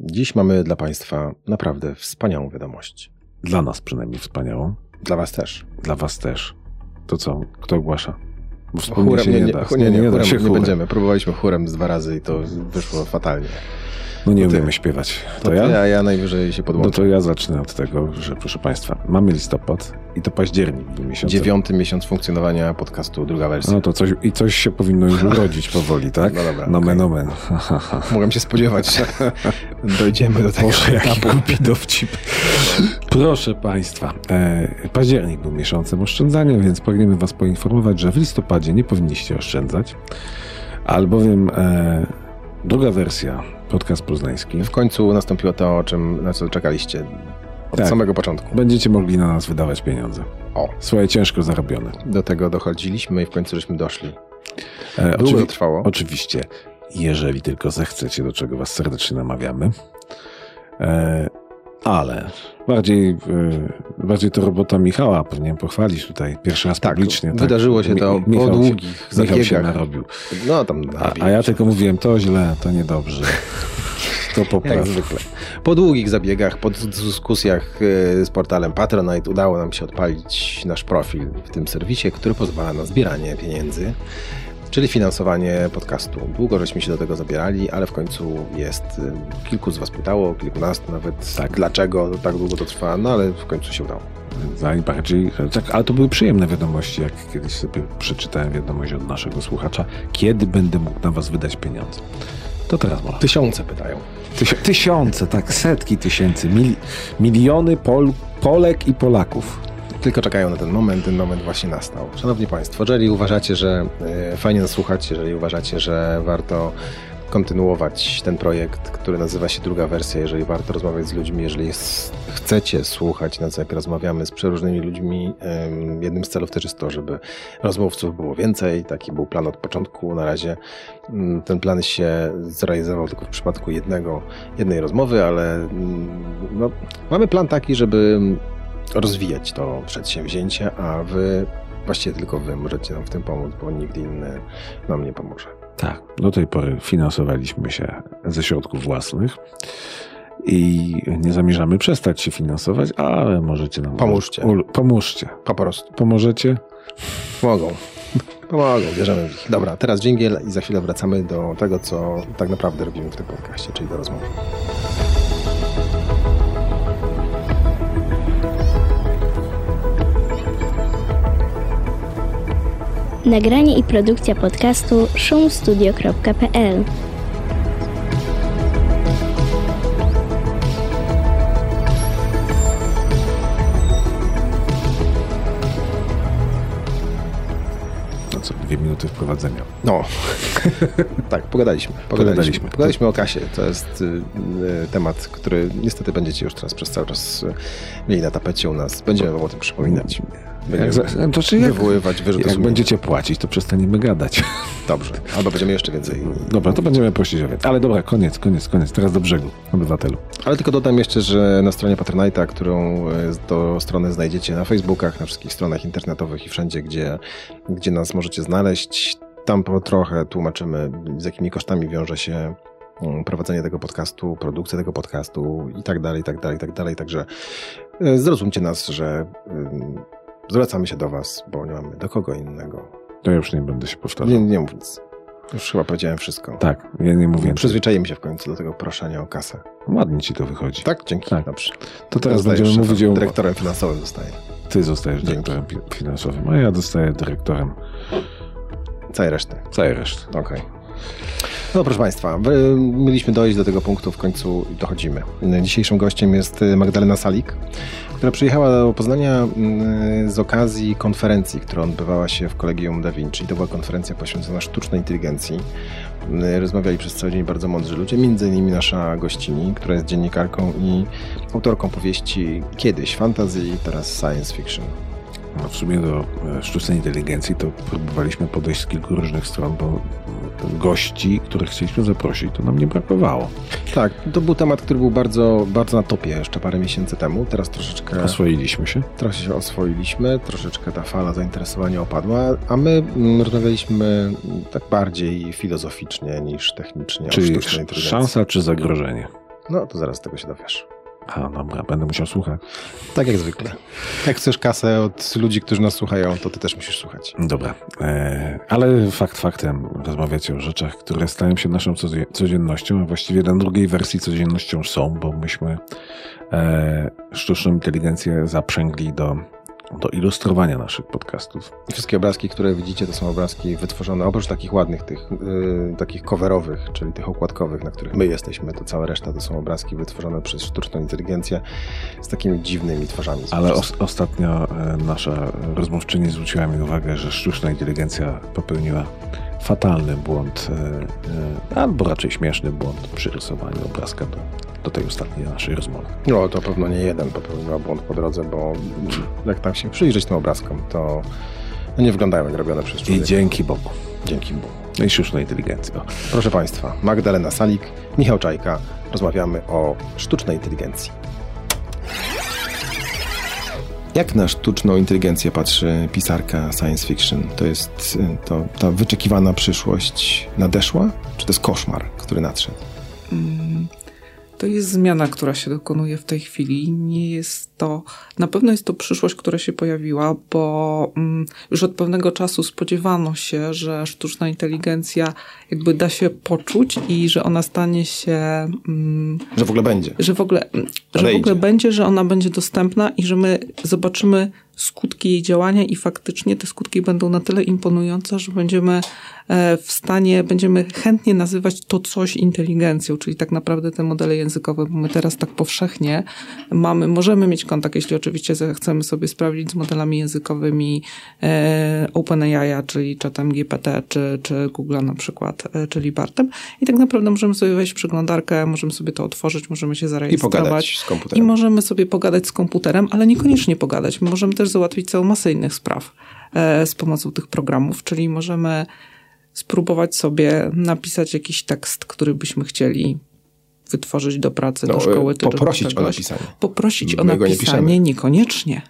Dziś mamy dla Państwa naprawdę wspaniałą wiadomość. Dla nas przynajmniej wspaniałą. Dla Was też. Dla Was też. To co? Kto ogłasza? Bo chórem się nie, nie, da. nie, nie, da chórem się nie chórem. będziemy. Próbowaliśmy chórem z dwa razy i to wyszło fatalnie. No nie umiemy śpiewać. To, ja? Ja, ja najwyżej się No podłączę. to ja zacznę od tego, że proszę Państwa, mamy listopad i to październik był miesiąc. Dziewiąty miesiąc funkcjonowania podcastu, druga wersja. No to coś, i coś się powinno już urodzić powoli, tak? No dobra, Nomen, okej. nomen. Mogłem się spodziewać, że dojdziemy do tego Boże, jaki etapu. głupi dowcip. Proszę Państwa, e, październik był miesiącem oszczędzania, więc pragniemy Was poinformować, że w listopadzie nie powinniście oszczędzać, albowiem e, druga wersja, podcast poznański, W końcu nastąpiło to, o czym, na co czekaliście od Tak. samego początku. będziecie mogli na nas wydawać pieniądze. O. Swoje ciężko zarobione. Do tego dochodziliśmy i w końcu żeśmy doszli. E, Długo to oczywi- trwało. Oczywiście, jeżeli tylko zechcecie, do czego Was serdecznie namawiamy. E, ale bardziej, e, bardziej to robota Michała, powinien pochwalić tutaj pierwszy raz Tak, publicznie. wydarzyło się to po Michał długich się, Michał się zabiegach. narobił. No tam A, a ja tylko mówiłem, to źle, to niedobrze. To Jak popraw. zwykle. Po długich zabiegach, po dyskusjach e, z portalem Patronite udało nam się odpalić nasz profil w tym serwisie, który pozwala na zbieranie pieniędzy, czyli finansowanie podcastu. Długo żeśmy się do tego zabierali, ale w końcu jest. e, Kilku z Was pytało, kilkunastu nawet, Tak. dlaczego tak długo to trwa, no ale w końcu się udało. Najbardziej, tak, ale to były przyjemne wiadomości, jak kiedyś sobie przeczytałem wiadomość od naszego słuchacza, kiedy będę mógł na was wydać pieniądze. To teraz może. Tysiące pytają. Tysi- tysiące, tak, setki tysięcy, mil, miliony Pol, Polek i Polaków. Tylko czekają na ten moment, ten moment właśnie nastał. Szanowni Państwo, jeżeli uważacie, że e, fajnie nas jeżeli uważacie, że warto kontynuować ten projekt, który nazywa się druga wersja, jeżeli warto rozmawiać z ludźmi, jeżeli chcecie słuchać nas, jak rozmawiamy z przeróżnymi ludźmi, jednym z celów też jest to, żeby rozmówców było więcej. Taki był plan od początku. Na razie mm, ten plan się zrealizował tylko w przypadku jednego, jednej rozmowy, ale mm, no, mamy plan taki, żeby rozwijać to przedsięwzięcie, a wy, właściwie tylko wy możecie nam w tym pomóc, bo nikt inny nam nie pomoże. Tak, do tej pory finansowaliśmy się ze środków własnych i nie zamierzamy przestać się finansować, ale możecie nam... Pomóżcie. Ul- pomóżcie. Po prostu. Pomożecie? Pomogą. Pomogą, wierzymy w nich. Dobra, teraz dżingiel i za chwilę wracamy do tego, co tak naprawdę robimy w tym podcaście, czyli do rozmowy. Nagranie i produkcja podcastu szumstudio.pl No co, dwie minuty wprowadzenia. No, tak, pogadaliśmy. Pogadaliśmy. Pogadaliśmy. Pogadaliśmy o kasie. To jest y, y, temat, który niestety będziecie już teraz przez cały czas y, mieli na tapecie u nas. Będziemy wam o tym przypominać. Jak, Będziemy za- to czy jak, wywoływać wyrzuty jak będziecie płacić, to przestaniemy gadać. Dobrze. Albo będziemy jeszcze więcej. Dobra, to będziemy prosić o więcej. Ale dobra, koniec, koniec, koniec. Teraz do brzegu, obywatelu. Ale tylko dodam jeszcze, że na stronie Patronite'a, którą e, to stronę znajdziecie na Facebookach, na wszystkich stronach internetowych i wszędzie, gdzie, gdzie nas możecie znaleźć, tam po trochę tłumaczymy, z jakimi kosztami wiąże się mm, prowadzenie tego podcastu, produkcja tego podcastu i tak dalej, i tak dalej, i tak dalej. Także e, zrozumcie nas, że ym, zwracamy się do was, bo nie mamy do kogo innego. To ja już nie będę się powtarzał. Nie, nie mów nic. Już chyba powiedziałem wszystko. Tak, ja nie mówię. Przyzwyczajimy się w końcu do tego proszenia o kasę. Ładnie ci to wychodzi. Tak? Dzięki. Tak. Dobrze. To teraz Zostajesz będziemy mówić o... Dyrektorem finansowym zostaje. Ty zostajesz Dzięki. dyrektorem finansowym, a ja dostaję dyrektorem Całej reszty. całej reszty. Okej. No proszę Państwa, mieliśmy dojść do tego punktu, w końcu dochodzimy. Dzisiejszym gościem jest Magdalena Salik, która przyjechała do Poznania mm, z okazji konferencji, która odbywała się w Kolegium Da Vinci. To była konferencja poświęcona sztucznej inteligencji. Mm, Rozmawiali przez cały dzień bardzo mądrzy ludzie, między innymi nasza gościni, która jest dziennikarką i autorką powieści kiedyś fantasy, teraz science fiction. No w sumie do e, sztucznej inteligencji to próbowaliśmy podejść z kilku różnych stron, bo e, gości, których chcieliśmy zaprosić, to nam nie brakowało. Tak, to był temat, który był bardzo, bardzo na topie jeszcze parę miesięcy temu. Teraz troszeczkę, Oswoiliśmy się. trochę się oswoiliśmy, troszeczkę ta fala zainteresowania opadła, a my mm, rozmawialiśmy mm, tak bardziej filozoficznie niż technicznie o Czyli sztucznej sz- inteligencji. szansa czy zagrożenie? No to zaraz tego się dowiesz. A dobra, będę musiał słuchać. Tak jak zwykle. Jak chcesz kasę od ludzi, którzy nas słuchają, to ty też musisz słuchać. Dobra, e, ale fakt faktem rozmawiacie o rzeczach, które stają się naszą codzie- codziennością, a właściwie na drugiej wersji codziennością są, bo myśmy e, sztuczną inteligencję zaprzęgli do, do ilustrowania naszych podcastów. Wszystkie obrazki, które widzicie, to są obrazki wytworzone, oprócz takich ładnych, tych yy, takich coverowych, czyli tych okładkowych, na których my jesteśmy, to cała reszta to są obrazki wytworzone przez sztuczną inteligencję z takimi dziwnymi twarzami. Ale os- ostatnio e, nasza rozmówczyni zwróciła mi uwagę, że sztuczna inteligencja popełniła fatalny błąd, e, e, albo raczej śmieszny błąd przy rysowaniu obrazka do, do tej ostatniej naszej rozmowy. No to pewno nie jeden popełnił błąd po drodze, bo jak tam się przyjrzeć tym obrazkom, to nie wyglądają jak robione przez I człowieka. dzięki Bogu. Dzięki Bogu. No i sztucznej inteligencji. O. Proszę Państwa, Magdalena Salik, Michał Czajka, rozmawiamy o sztucznej inteligencji. Jak na sztuczną inteligencję patrzy pisarka science fiction? To jest y, to, ta wyczekiwana przyszłość nadeszła? Czy to jest koszmar, który nadszedł? Mm, To jest zmiana, która się dokonuje w tej chwili. Nie jest to, na pewno jest to przyszłość, która się pojawiła, bo mm, już od pewnego czasu spodziewano się, że sztuczna inteligencja jakby da się poczuć i że ona stanie się, mm, Że w ogóle będzie. że w ogóle, że w ogóle będzie, że ona będzie dostępna i że my zobaczymy skutki jej działania i faktycznie te skutki będą na tyle imponujące, że będziemy e, w stanie, będziemy chętnie nazywać to coś inteligencją, czyli tak naprawdę te modele językowe, bo my teraz tak powszechnie mamy, możemy mieć kontakt, jeśli oczywiście chcemy sobie sprawdzić z modelami językowymi e, OpenAI, czyli czatem GPT, czy, czy Google na przykład, e, czyli Bartem i tak naprawdę możemy sobie wejść w przeglądarkę, możemy sobie to otworzyć, możemy się I zarejestrować. pogadać z I komputerem. możemy sobie pogadać z komputerem, ale niekoniecznie pogadać. My możemy też załatwić całą masę innych spraw e, z pomocą tych programów, czyli możemy spróbować sobie napisać jakiś tekst, który byśmy chcieli wytworzyć do pracy, do No, szkoły. czy do poprosić o czegoś. napisanie. Poprosić o My nie napisanie niekoniecznie.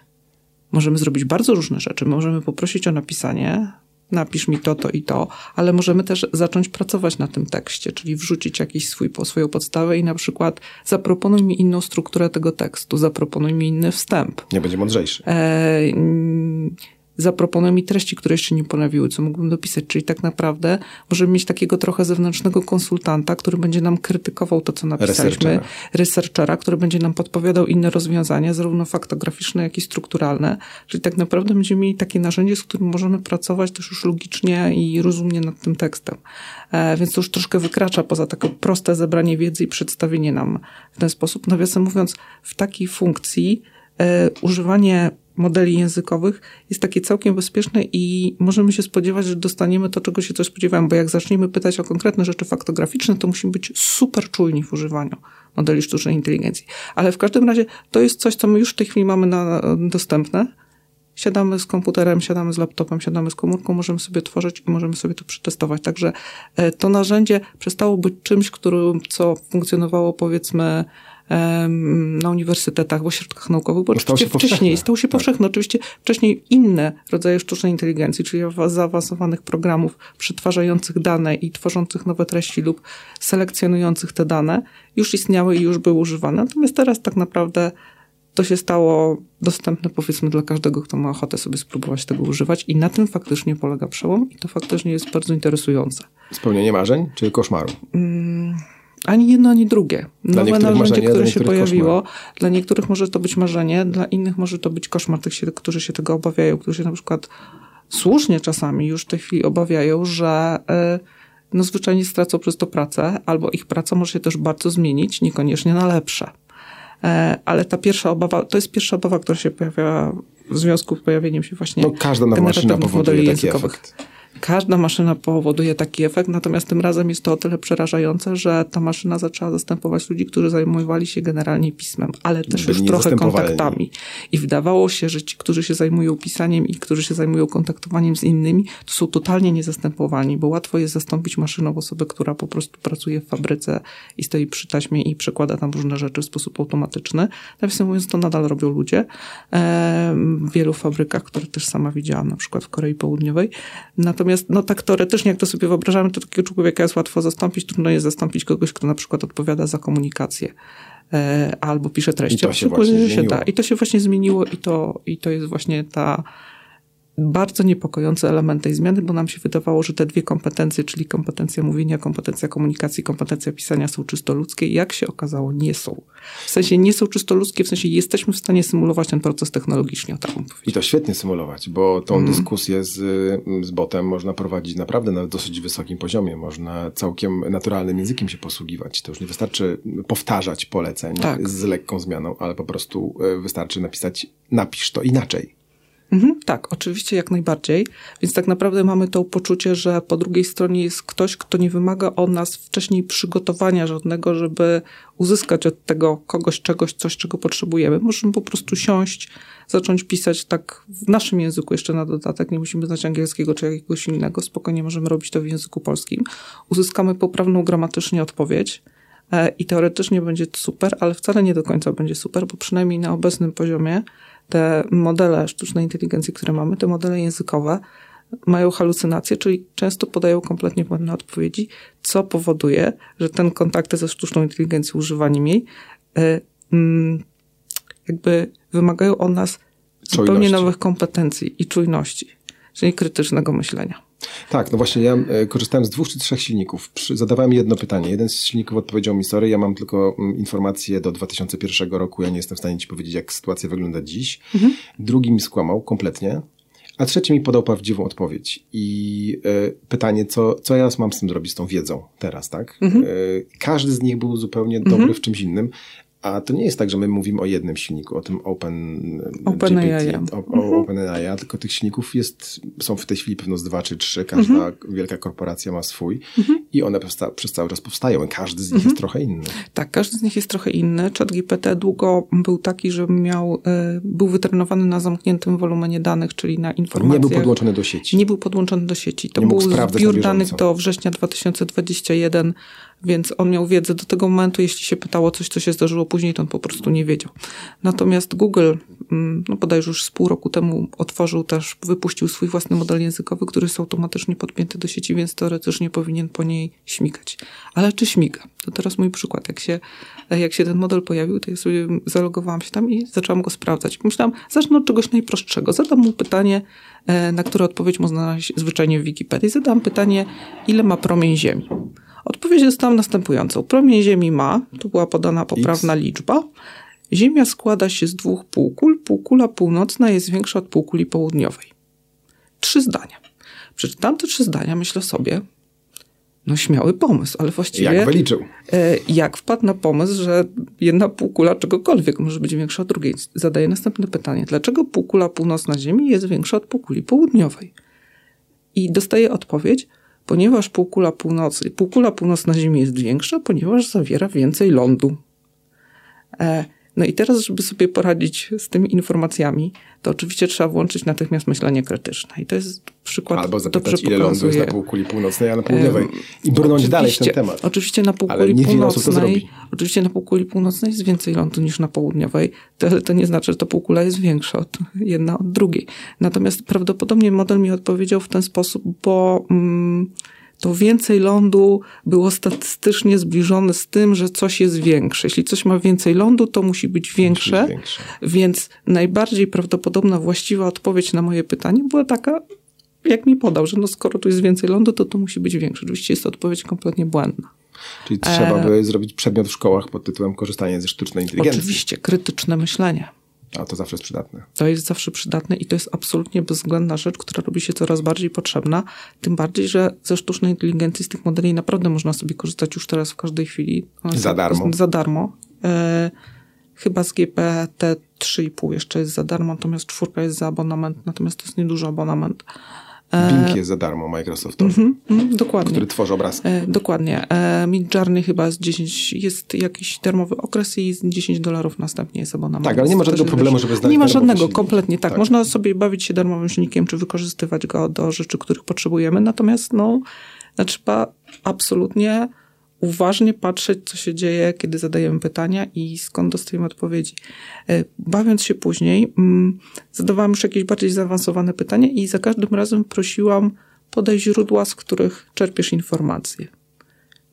Możemy zrobić bardzo różne rzeczy. Możemy poprosić o napisanie, napisz mi to, to i to, ale możemy też zacząć pracować na tym tekście, czyli wrzucić jakiś swój, swoją podstawę i na przykład zaproponuj mi inną strukturę tego tekstu, zaproponuj mi inny wstęp. Nie będzie mądrzejszy. E, mm, zaproponuj mi treści, które jeszcze nie pojawiły, co mógłbym dopisać. Czyli tak naprawdę możemy mieć takiego trochę zewnętrznego konsultanta, który będzie nam krytykował to, co napisaliśmy. Researchera. Researchera, który będzie nam podpowiadał inne rozwiązania, zarówno faktograficzne, jak i strukturalne. Czyli tak naprawdę będziemy mieli takie narzędzie, z którym możemy pracować też już logicznie i rozumnie nad tym tekstem. E, więc to już troszkę wykracza poza takie proste zebranie wiedzy i przedstawienie nam w ten sposób. Nawiasem mówiąc, w takiej funkcji e, używanie modeli językowych jest takie całkiem bezpieczne i możemy się spodziewać, że dostaniemy to, czego się coś spodziewałem, bo jak zaczniemy pytać o konkretne rzeczy faktograficzne, to musimy być super czujni w używaniu modeli sztucznej inteligencji. Ale w każdym razie to jest coś, co my już w tej chwili mamy na, dostępne. Siadamy z komputerem, siadamy z laptopem, siadamy z komórką, możemy sobie tworzyć i możemy sobie to przetestować. Także e, to narzędzie przestało być czymś, którym, co funkcjonowało powiedzmy na uniwersytetach, w ośrodkach naukowych, bo No, oczywiście wcześniej stało się Tak. powszechne. Oczywiście wcześniej inne rodzaje sztucznej inteligencji, czyli awa- zaawansowanych programów przetwarzających dane i tworzących nowe treści lub selekcjonujących te dane już istniały i już były używane. Natomiast teraz tak naprawdę to się stało dostępne powiedzmy dla każdego, kto ma ochotę sobie spróbować tego używać i na tym faktycznie polega przełom i to faktycznie jest bardzo interesujące. Spełnienie marzeń czy koszmaru? Ani jedno, ani drugie. Nowe niektórych narzędzie, marzenie, dla które się pojawiło, dla niektórych może to być marzenie, dla innych może to być koszmar tych, się, którzy się tego obawiają, którzy na przykład słusznie czasami już w tej chwili obawiają, że y, no zwyczajnie stracą przez to pracę, albo ich praca może się też bardzo zmienić, niekoniecznie na lepsze. E, Ale ta pierwsza obawa, to jest pierwsza obawa, która się pojawia w związku z pojawieniem się właśnie No każda maszyna powoduje modeli językowych. efekt. Każda maszyna powoduje taki efekt, natomiast tym razem jest to o tyle przerażające, że ta maszyna zaczęła zastępować ludzi, którzy zajmowali się generalnie pismem, ale też Byli już trochę kontaktami. I wydawało się, że ci, którzy się zajmują pisaniem i którzy się zajmują kontaktowaniem z innymi, to są totalnie niezastępowalni, bo łatwo jest zastąpić maszyną osobę, która po prostu pracuje w fabryce i stoi przy taśmie i przekłada tam różne rzeczy w sposób automatyczny. Nawiasem mówiąc, to nadal robią ludzie w wielu fabrykach, które też sama widziałam, na przykład w Korei Południowej. Natomiast Natomiast no tak teoretycznie, jak to sobie wyobrażamy, to takiego człowieka jest łatwo zastąpić, trudno jest zastąpić kogoś, kto na przykład odpowiada za komunikację e, albo pisze treści. I to się właśnie się zmieniło. da. I to się właśnie zmieniło i to, i to jest właśnie ta bardzo niepokojący element tej zmiany, bo nam się wydawało, że te dwie kompetencje, czyli kompetencja mówienia, kompetencja komunikacji, kompetencja pisania są czysto ludzkie. Jak się okazało, nie są. W sensie nie są czysto ludzkie, w sensie jesteśmy w stanie symulować ten proces technologicznie, o tak bym powiedział. I to świetnie symulować, bo tą Mhm. dyskusję z, z botem można prowadzić naprawdę na dosyć wysokim poziomie. Można całkiem naturalnym językiem się posługiwać. To już nie wystarczy powtarzać poleceń Tak. z lekką zmianą, ale po prostu e, wystarczy napisać, napisz to inaczej. Mhm, tak, oczywiście jak najbardziej. Więc tak naprawdę mamy to poczucie, że po drugiej stronie jest ktoś, kto nie wymaga od nas wcześniej przygotowania żadnego, żeby uzyskać od tego kogoś czegoś, coś, czego potrzebujemy. Możemy po prostu siąść, zacząć pisać tak w naszym języku jeszcze na dodatek. Nie musimy znać angielskiego czy jakiegoś innego. Spokojnie możemy robić to w języku polskim. Uzyskamy poprawną gramatycznie odpowiedź. e, I teoretycznie będzie super, ale wcale nie do końca będzie super, bo przynajmniej na obecnym poziomie te modele sztucznej inteligencji, które mamy, te modele językowe, mają halucynacje, czyli często podają kompletnie błędne odpowiedzi, co powoduje, że ten kontakt ze sztuczną inteligencją, używaniem jej, e, mm, jakby wymagają od nas zupełnie nowych kompetencji i czujności, czyli krytycznego myślenia. Tak, no właśnie ja e, korzystałem z dwóch czy trzech silników. Zadawałem jedno pytanie. Jeden z silników odpowiedział mi, sorry, ja mam tylko mm, informacje do 2001 roku, ja nie jestem w stanie ci powiedzieć, jak sytuacja wygląda dziś. Drugi mi skłamał kompletnie, a trzeci mi podał prawdziwą odpowiedź. I e, pytanie, co, co ja mam z tym zrobić, z tą wiedzą teraz, tak? E, każdy z nich był zupełnie dobry w czymś innym. A to nie jest tak, że my mówimy o jednym silniku, o tym Open OpenAI. GPT, o, o OpenAI, tylko tych silników jest, są w tej chwili pewno z dwa czy trzy, każda wielka korporacja ma swój i one przez, ca- przez cały czas powstają każdy z nich jest trochę inny. Tak, każdy z nich jest trochę inny. ChatGPT długo był taki, że miał, e, był wytrenowany na zamkniętym wolumenie danych, czyli na informacjach. Nie był podłączony do sieci. Nie był podłączony do sieci. To Nie był zbiór danych do września 2021, więc on miał wiedzę do tego momentu. Jeśli się pytało coś, co się zdarzyło później, to on po prostu nie wiedział. Natomiast Google, mm, no bodajże już z pół roku temu otworzył też, wypuścił swój własny model językowy, który jest automatycznie podpięty do sieci, więc teoretycznie powinien po niej śmigać. Ale czy śmiga? To teraz mój przykład. Jak się, jak się ten model pojawił, to ja sobie zalogowałam się tam i zaczęłam go sprawdzać. Pomyślałam, zacznę od czegoś najprostszego. Zadam mu pytanie, e, na które odpowiedź można znaleźć zwyczajnie w Wikipedii. Zadam pytanie, ile ma promień Ziemi? Odpowiedź dostałam następującą. Promień Ziemi ma, tu była podana poprawna liczba. Ziemia składa się z dwóch półkul. Półkula północna jest większa od półkuli południowej. Trzy zdania. Przeczytam te trzy zdania, myślę sobie, no śmiały pomysł, ale właściwie... Jak wyliczył? E, jak wpadł na pomysł, że jedna półkula czegokolwiek może być większa od drugiej. Zadaję następne pytanie. Dlaczego półkula północna Ziemi jest większa od półkuli południowej? I dostaję odpowiedź, ponieważ półkula, północy, półkula północna Ziemi jest większa, ponieważ zawiera więcej lądu. E, no i teraz, żeby sobie poradzić z tymi informacjami, to oczywiście trzeba włączyć natychmiast myślenie krytyczne. I to jest przykład, Albo zapytać, ile lądu jest na półkuli północnej, a na południowej. I brnąć dalej w ten temat. Oczywiście na półkuli północnej. Oczywiście na półkuli północnej jest więcej lądu niż na południowej, to, ale to nie znaczy, że ta półkula jest większa od jedna od drugiej. Natomiast prawdopodobnie model mi odpowiedział w ten sposób, bo mm, to więcej lądu było statystycznie zbliżone z tym, że coś jest większe. Jeśli coś ma więcej lądu, to musi być większe. Musi być większe. Więc najbardziej prawdopodobna, właściwa odpowiedź na moje pytanie była taka, jak mi podał, że no skoro tu jest więcej lądu, to to musi być większe. Oczywiście jest to odpowiedź kompletnie błędna. Czyli trzeba E, by zrobić przedmiot w szkołach pod tytułem korzystanie ze sztucznej inteligencji. Oczywiście, krytyczne myślenie. A to zawsze jest przydatne. To jest zawsze przydatne i to jest absolutnie bezwzględna rzecz, która robi się coraz bardziej potrzebna. Tym bardziej, że ze sztucznej inteligencji z tych modeli naprawdę można sobie korzystać już teraz w każdej chwili. One Za darmo. Za darmo. E, chyba z GPT 3,5 jeszcze jest za darmo, natomiast czwórka jest za abonament, natomiast to jest nieduży abonament. Bing jest za darmo Microsoftowy, Mm, dokładnie. który tworzy obrazki. E, dokładnie. E, Midjourney chyba jest 10, jest jakiś darmowy okres i jest 10 dolarów następnie jest abonament. Tak, ale nie ma żadnego problemu, żeby znaleźć Nie ma żadnego, kompletnie tak. Tak. Można sobie bawić się darmowym silnikiem, czy wykorzystywać go do rzeczy, których potrzebujemy, natomiast no, no, trzeba absolutnie uważnie patrzeć, co się dzieje, kiedy zadajemy pytania i skąd dostajemy odpowiedzi. E, Bawiąc się później, mm, zadawałam już jakieś bardziej zaawansowane pytania i za każdym razem prosiłam podaj źródła, z których czerpiesz informacje.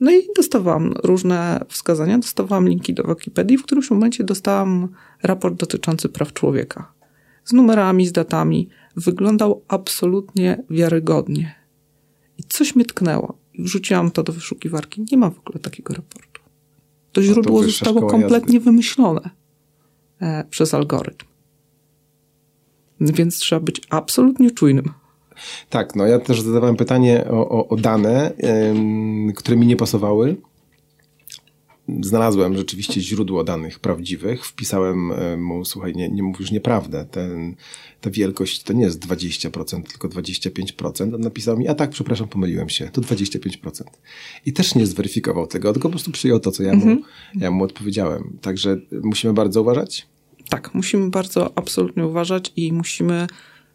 No i dostawałam różne wskazania, dostawałam linki do Wikipedii, w którymś momencie dostałam raport dotyczący praw człowieka. Z numerami, z datami. Wyglądał absolutnie wiarygodnie. I coś mnie tknęło. Wrzuciłam to do wyszukiwarki. Nie ma w ogóle takiego raportu. To źródło wyższa zostało kompletnie jazdy. wymyślone e, przez algorytm. Więc trzeba być absolutnie czujnym. Tak, no ja też zadawałem pytanie o, o, o dane, ym, które mi nie pasowały. Znalazłem rzeczywiście źródło danych prawdziwych. Wpisałem y, mu, słuchaj, nie, nie mówisz nieprawdę. Ten, ta wielkość to nie jest 20%, tylko 25%. On napisał mi, a tak, przepraszam, pomyliłem się, to 25%. I też nie zweryfikował tego, tylko po prostu przyjął to, co ja mu, ja mu odpowiedziałem. Także musimy bardzo uważać. Tak, musimy bardzo absolutnie uważać i musimy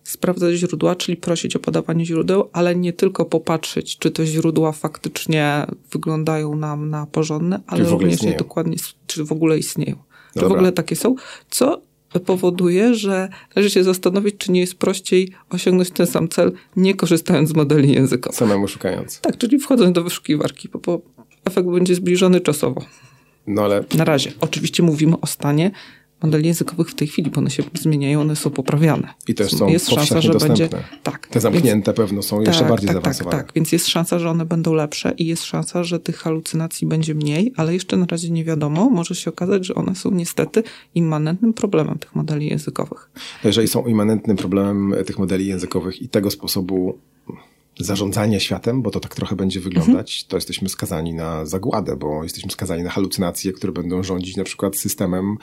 sprawdzać źródła, czyli prosić o podawanie źródeł, ale nie tylko popatrzeć, czy te źródła faktycznie wyglądają nam na porządne, ale również istnieją. nie dokładnie, czy w ogóle istnieją. Czy w Dobra. ogóle takie są, co powoduje, że należy się zastanowić, czy nie jest prościej osiągnąć ten sam cel, nie korzystając z modeli językowych. Samemu szukając. Tak, czyli wchodząc do wyszukiwarki, bo, bo efekt będzie zbliżony czasowo. No ale Na razie. Oczywiście mówimy o stanie modeli językowych w tej chwili, bo one się zmieniają, one są poprawiane. I też są jest szansa, że dostępne. będzie. Tak. te zamknięte pewno są jeszcze bardziej tak, zaawansowane. Tak, tak, więc jest szansa, że one będą lepsze i jest szansa, że tych halucynacji będzie mniej, ale jeszcze na razie nie wiadomo. Może się okazać, że one są niestety immanentnym problemem tych modeli językowych. Jeżeli są immanentnym problemem tych modeli językowych i tego sposobu zarządzania światem, bo to tak trochę będzie wyglądać, to jesteśmy skazani na zagładę, bo jesteśmy skazani na halucynacje, które będą rządzić na przykład systemem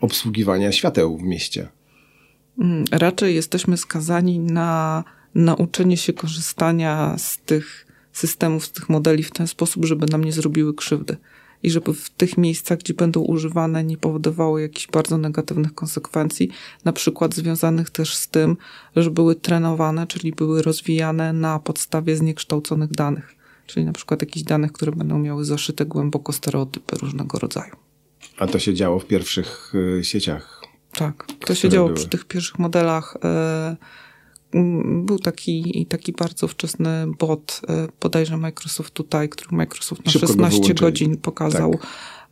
obsługiwania świateł w mieście. Mm, Raczej jesteśmy skazani na nauczenie się korzystania z tych systemów, z tych modeli w ten sposób, żeby nam nie zrobiły krzywdy. I żeby w tych miejscach, gdzie będą używane, nie powodowały jakichś bardzo negatywnych konsekwencji, na przykład związanych też z tym, że były trenowane, czyli były rozwijane na podstawie zniekształconych danych. Czyli na przykład jakichś danych, które będą miały zaszyte głęboko stereotypy różnego rodzaju. A to się działo w pierwszych y, sieciach. Tak, to się działo były. przy tych pierwszych modelach. m, Był taki, taki bardzo wczesny bot, e, bodajże Microsoft tutaj, który Microsoft na Szybko go 16 wyłączyli. godzin pokazał.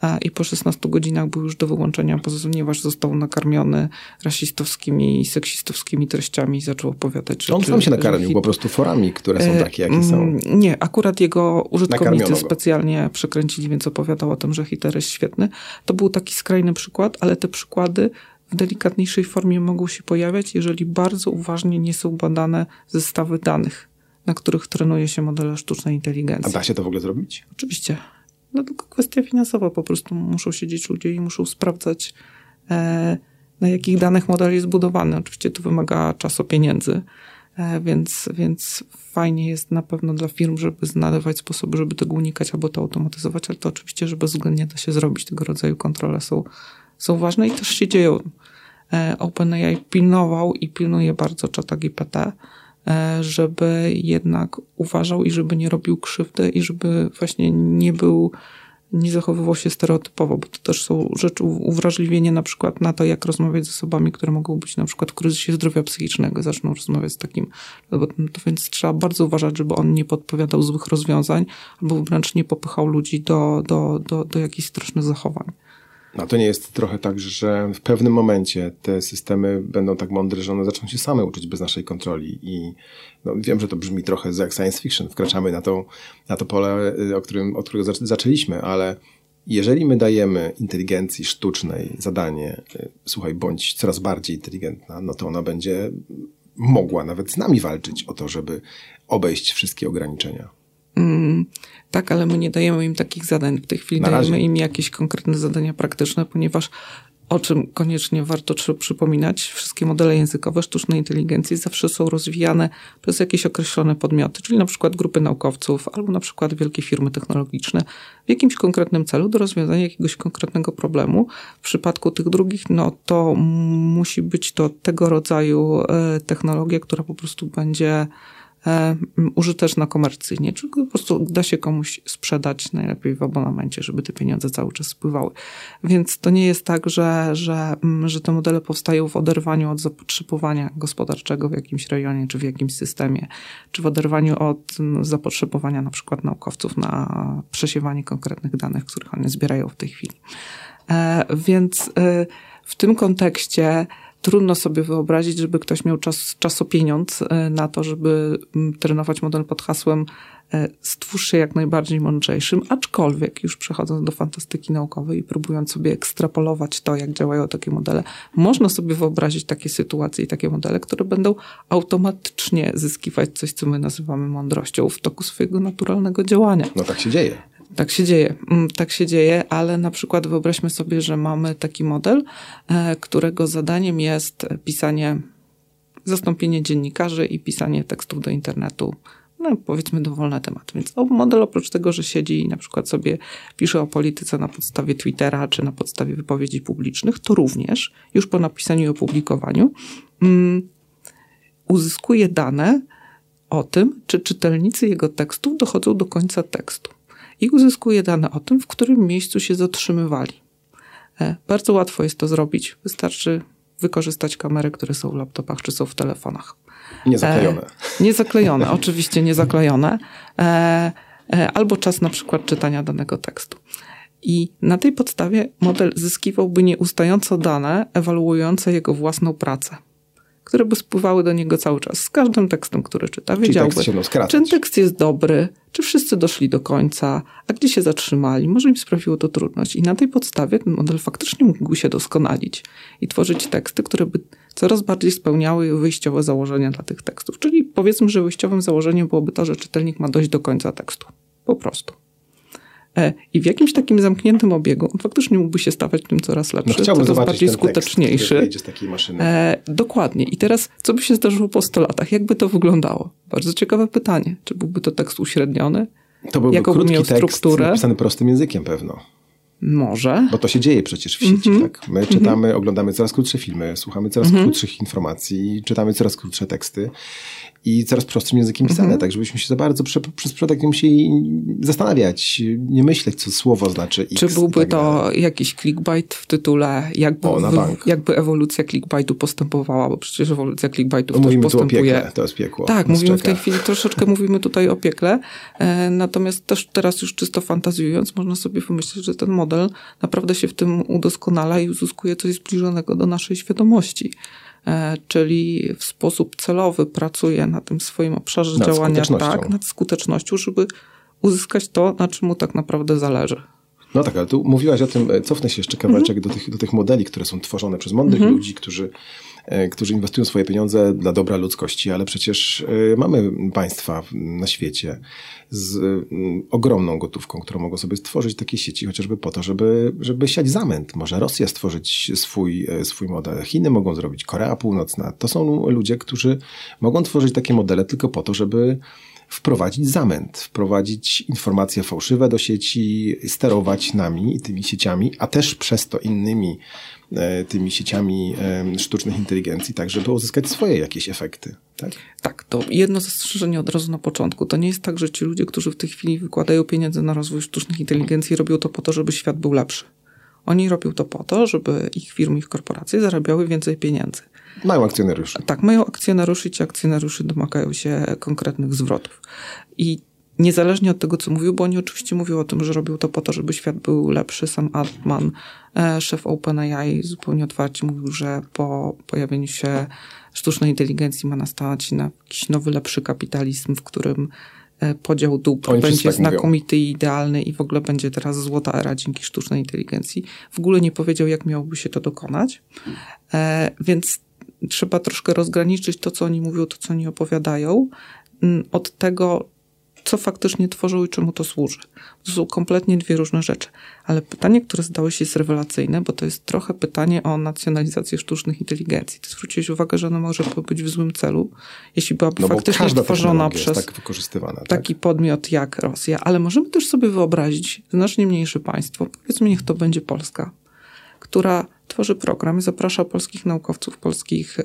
e, I po 16 godzinach był już do wyłączenia, ponieważ został nakarmiony rasistowskimi i seksistowskimi treściami i zaczął opowiadać, że... On sam się nakarmił po prostu forami, które są E, takie, jakie są. mm, Nie, akurat jego użytkownicy specjalnie przekręcili, więc opowiadał o tym, że Hitler jest świetny. To był taki skrajny przykład, ale te przykłady w delikatniejszej formie mogą się pojawiać, jeżeli bardzo uważnie nie są badane zestawy danych, na których trenuje się modele sztucznej A inteligencji. da się to w ogóle zrobić? Oczywiście. No tylko kwestia finansowa. Po prostu muszą siedzieć ludzie i muszą sprawdzać, e, na jakich danych model jest zbudowany. Oczywiście to wymaga czasu, pieniędzy, e, więc, więc fajnie jest na pewno dla firm, żeby znajdować sposoby, żeby tego unikać albo to automatyzować, ale to oczywiście, że bezwzględnie da się zrobić. Tego rodzaju kontrole są, są ważne i też się dzieją. E, OpenAI pilnował i pilnuje bardzo czata GPT, e, żeby jednak uważał i żeby nie robił krzywdy i żeby właśnie nie był, nie zachowywał się stereotypowo, bo to też są rzeczy, uwrażliwienie na przykład na to, jak rozmawiać z osobami, które mogą być na przykład w kryzysie zdrowia psychicznego, zaczną rozmawiać z takim, to więc trzeba bardzo uważać, żeby on nie podpowiadał złych rozwiązań, albo wręcz nie popychał ludzi do, do, do, do jakichś strasznych zachowań. No to nie jest trochę tak, że w pewnym momencie te systemy będą tak mądre, że one zaczną się same uczyć bez naszej kontroli i no, wiem, że to brzmi trochę jak science fiction, wkraczamy na to, na to pole, y, o którym, od którego zac- zaczęliśmy, ale jeżeli my dajemy inteligencji sztucznej zadanie, y, słuchaj, bądź coraz bardziej inteligentna, no to ona będzie mogła nawet z nami walczyć o to, żeby obejść wszystkie ograniczenia. Mm, tak, ale my nie dajemy im takich zadań. W tej chwili dajemy im jakieś konkretne zadania praktyczne, ponieważ o czym koniecznie warto przypominać, wszystkie modele językowe sztucznej inteligencji zawsze są rozwijane przez jakieś określone podmioty, czyli na przykład grupy naukowców albo na przykład wielkie firmy technologiczne w jakimś konkretnym celu do rozwiązania jakiegoś konkretnego problemu. W przypadku tych drugich, no to musi być to tego rodzaju e, technologia, która po prostu będzie użyteczna komercyjnie, czy po prostu da się komuś sprzedać najlepiej w abonamencie, żeby te pieniądze cały czas spływały. Więc to nie jest tak, że, że, że te modele powstają w oderwaniu od zapotrzebowania gospodarczego w jakimś rejonie, czy w jakimś systemie, czy w oderwaniu od zapotrzebowania na przykład naukowców na przesiewanie konkretnych danych, których one zbierają w tej chwili. E, więc e, w tym kontekście trudno sobie wyobrazić, żeby ktoś miał czas, czasopieniądz e, na to, żeby trenować model pod hasłem stwórz się jak najbardziej mądrzejszym, aczkolwiek już przechodząc do fantastyki naukowej i próbując sobie ekstrapolować to, jak działają takie modele, można sobie wyobrazić takie sytuacje i takie modele, które będą automatycznie zyskiwać coś, co my nazywamy mądrością w toku swojego naturalnego działania. No tak się dzieje. Tak się dzieje, mm, tak się dzieje, ale na przykład wyobraźmy sobie, że mamy taki model, e, którego zadaniem jest pisanie, zastąpienie dziennikarzy i pisanie tekstów do internetu. No, powiedzmy dowolny temat. Więc model oprócz tego, że siedzi i na przykład sobie pisze o polityce na podstawie Twittera czy na podstawie wypowiedzi publicznych, to również już po napisaniu i opublikowaniu um, uzyskuje dane o tym, czy czytelnicy jego tekstów dochodzą do końca tekstu i uzyskuje dane o tym, w którym miejscu się zatrzymywali. E, bardzo łatwo jest to zrobić. Wystarczy wykorzystać kamery, które są w laptopach czy są w telefonach. Niezaklejone. E, niezaklejone, oczywiście niezaklejone. E, e, albo czas na przykład czytania danego tekstu. I na tej podstawie model zyskiwałby nieustająco dane ewaluujące jego własną pracę które by spływały do niego cały czas. Z każdym tekstem, który czyta, wiedziałby, czy ten tekst jest dobry, czy wszyscy doszli do końca, a gdzie się zatrzymali. Może im sprawiło to trudność. I na tej podstawie ten model faktycznie mógł się doskonalić i tworzyć teksty, które by coraz bardziej spełniały wyjściowe założenia dla tych tekstów. Czyli powiedzmy, że wyjściowym założeniem byłoby to, że czytelnik ma dojść do końca tekstu. Po prostu. E, I w jakimś takim zamkniętym obiegu on faktycznie mógłby się stawać tym coraz lepszy, no, coraz bardziej skuteczniejszy. Tekst, z takiej maszyny. E, dokładnie. I teraz, co by się zdarzyło po 100 latach? Jak by to wyglądało? Bardzo ciekawe pytanie. Czy byłby to tekst uśredniony? To byłby Jaką krótki miał strukturę? tekst napisany prostym językiem pewno. Może. Bo to się dzieje przecież w sieci, mm -hmm. tak? My czytamy, mm -hmm. oglądamy coraz krótsze filmy, słuchamy coraz mm -hmm. krótszych informacji, czytamy coraz krótsze teksty i coraz prostszym językiem pisane, mhm. tak żebyśmy się za bardzo prze, przez przypadek nie musieli zastanawiać, nie myśleć, co słowo znaczy X. Czy byłby tak to dalej. jakiś clickbait w tytule, jakby, o, jakby ewolucja clickbaitu postępowała, bo przecież ewolucja clickbaitu no, mówimy postępuje. Tu o piekle, to jest piekło. Tak, mówimy czeka. w tej chwili, troszeczkę mówimy tutaj o piekle, e, natomiast też teraz już czysto fantazjując, można sobie pomyśleć, że ten model naprawdę się w tym udoskonala i uzyskuje coś zbliżonego do naszej świadomości. E, czyli w sposób celowy pracuje na tym swoim obszarze nad działania, tak, nad skutecznością, żeby uzyskać to, na czym mu tak naprawdę zależy. No tak, ale tu mówiłaś o tym, e, cofnę się jeszcze kawałeczek mm -hmm. do, tych, do tych modeli, które są tworzone przez mądrych mm -hmm. ludzi, którzy, którzy inwestują swoje pieniądze dla dobra ludzkości, ale przecież mamy państwa na świecie, z mm, ogromną gotówką, którą mogą sobie stworzyć takie sieci, chociażby po to, żeby, żeby siać zamęt. Może Rosja stworzyć swój, e, swój model, Chiny mogą zrobić, Korea Północna. To są ludzie, którzy mogą tworzyć takie modele tylko po to, żeby wprowadzić zamęt, wprowadzić informacje fałszywe do sieci, sterować nami i tymi sieciami, a też przez to innymi E, tymi sieciami e, sztucznych inteligencji, tak żeby uzyskać swoje jakieś efekty. Tak? tak, to jedno zastrzeżenie od razu na początku. To nie jest tak, że ci ludzie, którzy w tej chwili wykładają pieniądze na rozwój sztucznych inteligencji, robią to po to, żeby świat był lepszy. Oni robią to po to, żeby ich firmy, ich korporacje zarabiały więcej pieniędzy. Mają akcjonariuszy. Tak, mają akcjonariuszy i ci akcjonariusze domagają się konkretnych zwrotów. I niezależnie od tego, co mówił, bo oni oczywiście mówią o tym, że robił to po to, żeby świat był lepszy. Sam Altman, e, szef OpenAI, zupełnie otwarcie mówił, że po pojawieniu się sztucznej inteligencji ma nastać na jakiś nowy, lepszy kapitalizm, w którym e, podział dóbr Oni będzie tak znakomity mówią. i idealny i w ogóle będzie teraz złota era dzięki sztucznej inteligencji. W ogóle nie powiedział, jak miałoby się to dokonać. E, więc trzeba troszkę rozgraniczyć to, co oni mówią, to, co oni opowiadają, od tego, co faktycznie tworzą i czemu to służy. To są kompletnie dwie różne rzeczy. Ale pytanie, które zdało się jest rewelacyjne, bo to jest trochę pytanie o nacjonalizację sztucznych inteligencji. Ty zwróciłeś uwagę, że ona może być w złym celu, jeśli byłaby no faktycznie stworzona przez tak tak? taki podmiot jak Rosja. Ale możemy też sobie wyobrazić znacznie mniejsze państwo, powiedzmy niech to będzie Polska, która tworzy program i zaprasza polskich naukowców, polskich e,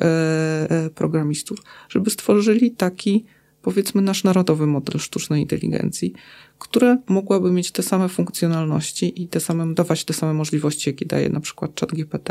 e, programistów, żeby stworzyli taki powiedzmy nasz narodowy model sztucznej inteligencji, które mogłaby mieć te same funkcjonalności i te same, dawać te same możliwości, jakie daje na przykład ChatGPT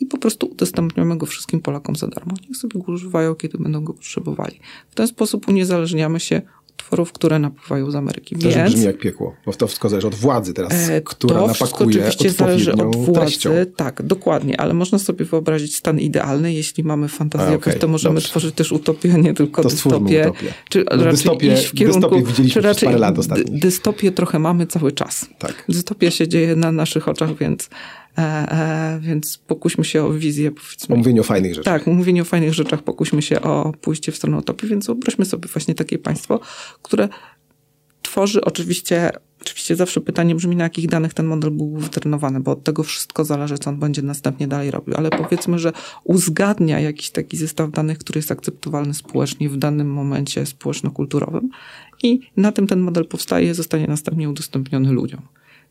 i po prostu udostępniamy go wszystkim Polakom za darmo. Niech sobie go używają, kiedy będą go potrzebowali. W ten sposób uniezależniamy się tworów, które napływają z Ameryki. To Więc, brzmi jak piekło, bo to wszystko zależy od władzy teraz, e, która to napakuje oczywiście zależy od władzy. treścią. Tak, dokładnie, ale można sobie wyobrazić stan idealny. Jeśli mamy fantazję A, okej, to możemy dobrze. tworzyć też utopię, nie tylko To dystopię. utopię. Czy No, raczej dystopię- iść w kierunku, widzieliśmy przez raczej parę lat dystopię trochę mamy cały czas. Tak. Dystopia się dzieje na naszych oczach, więc, więc pokuśmy się o wizję, powiedzmy. O mówieniu o fajnych rzeczach. Tak, mówienie o fajnych rzeczach, pokuśmy się o pójście w stronę utopii, więc wyobraźmy sobie właśnie takie państwo, które tworzy oczywiście, oczywiście zawsze pytanie brzmi, na jakich danych ten model był wytrenowany, bo od tego wszystko zależy, co on będzie następnie dalej robił. Ale powiedzmy, że uzgadnia jakiś taki zestaw danych, który jest akceptowalny społecznie w danym momencie społeczno-kulturowym i na tym ten model powstaje, zostanie następnie udostępniony ludziom.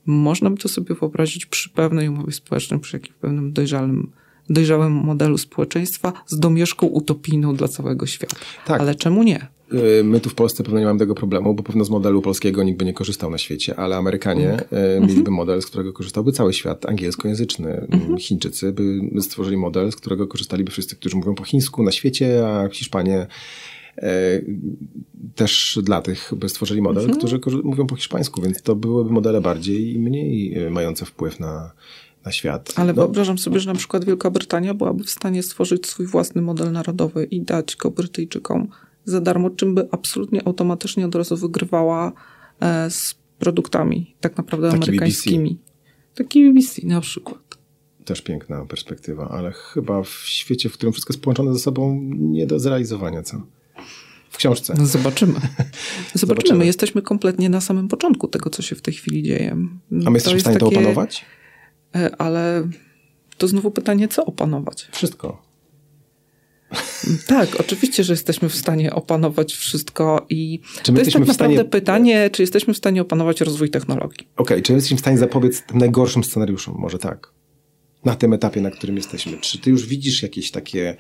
Można by to sobie wyobrazić przy pewnej umowie społecznej, przy jakimś pewnym dojrzałym, dojrzałym modelu społeczeństwa z domieszką utopijną dla całego świata. Tak. Ale czemu nie? Y, My tu w Polsce pewno nie mamy tego problemu, bo pewno z modelu polskiego nikt by nie korzystał na świecie, ale Amerykanie Mhm. y, mieliby model, z którego korzystałby cały świat angielskojęzyczny. Mhm. Chińczycy by stworzyli model, z którego korzystaliby wszyscy, którzy mówią po chińsku na świecie, a Hiszpanie też dla tych by stworzyli model, Mhm. którzy mówią po hiszpańsku, więc to byłyby modele bardziej i mniej y, mające wpływ na, na świat. Ale No, wyobrażam sobie, że na przykład Wielka Brytania byłaby w stanie stworzyć swój własny model narodowy i dać go Brytyjczykom za darmo, czym by absolutnie automatycznie od razu wygrywała e, z produktami tak naprawdę Taki amerykańskimi. Taki BBC na przykład. Też piękna perspektywa, ale chyba w świecie, w którym wszystko jest połączone ze sobą, nie do zrealizowania, co? W książce. No zobaczymy. zobaczymy. Zobaczymy. My jesteśmy kompletnie na samym początku tego, co się w tej chwili dzieje. A my jesteśmy w stanie to takie- opanować? e, Ale to znowu pytanie, co opanować? Wszystko. Tak, oczywiście, że jesteśmy w stanie opanować wszystko i to jest tak w stanie- naprawdę pytanie, czy jesteśmy w stanie opanować rozwój technologii. Okej, czy jesteśmy w stanie zapobiec tym najgorszym scenariuszom? Może tak. Na tym etapie, na którym jesteśmy. Czy ty już widzisz jakieś takie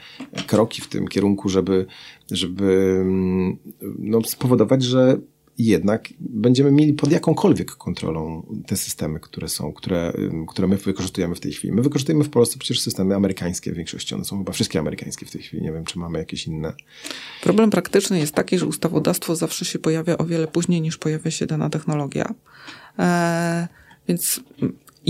kroki w tym kierunku, żeby, żeby mm, no, spowodować, że jednak będziemy mieli pod jakąkolwiek kontrolą te systemy, które są, które, które my wykorzystujemy w tej chwili. My wykorzystujemy w Polsce przecież systemy amerykańskie w większości. One są chyba wszystkie amerykańskie w tej chwili. Nie wiem, czy mamy jakieś inne. Problem praktyczny jest taki, że ustawodawstwo zawsze się pojawia o wiele później niż pojawia się dana technologia. E, więc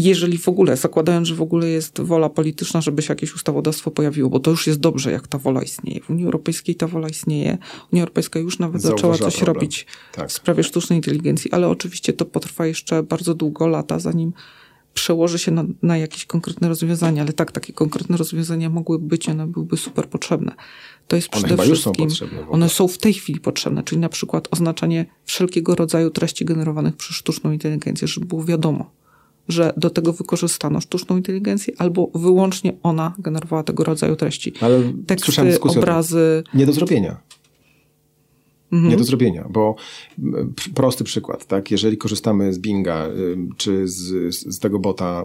jeżeli w ogóle, zakładając, że w ogóle jest wola polityczna, żeby się jakieś ustawodawstwo pojawiło, bo to już jest dobrze, jak ta wola istnieje. W Unii Europejskiej ta wola istnieje. Unia Europejska już nawet zaczęła Zauważyła coś problem. robić Tak. w sprawie sztucznej inteligencji, ale oczywiście to potrwa jeszcze bardzo długo, lata, zanim przełoży się na, na jakieś konkretne rozwiązania. Ale tak, takie konkretne rozwiązania mogłyby być, one byłyby super potrzebne. To jest przede są wszystkim, ogóle. one są w tej chwili potrzebne, czyli na przykład oznaczanie wszelkiego rodzaju treści generowanych przez sztuczną inteligencję, żeby było wiadomo, że do tego wykorzystano sztuczną inteligencję albo wyłącznie ona generowała tego rodzaju treści. Ale Teksty, obrazy. Nie do zrobienia. Mhm. Nie do zrobienia, bo prosty przykład, tak? Jeżeli korzystamy z Binga, ym, czy z, z tego bota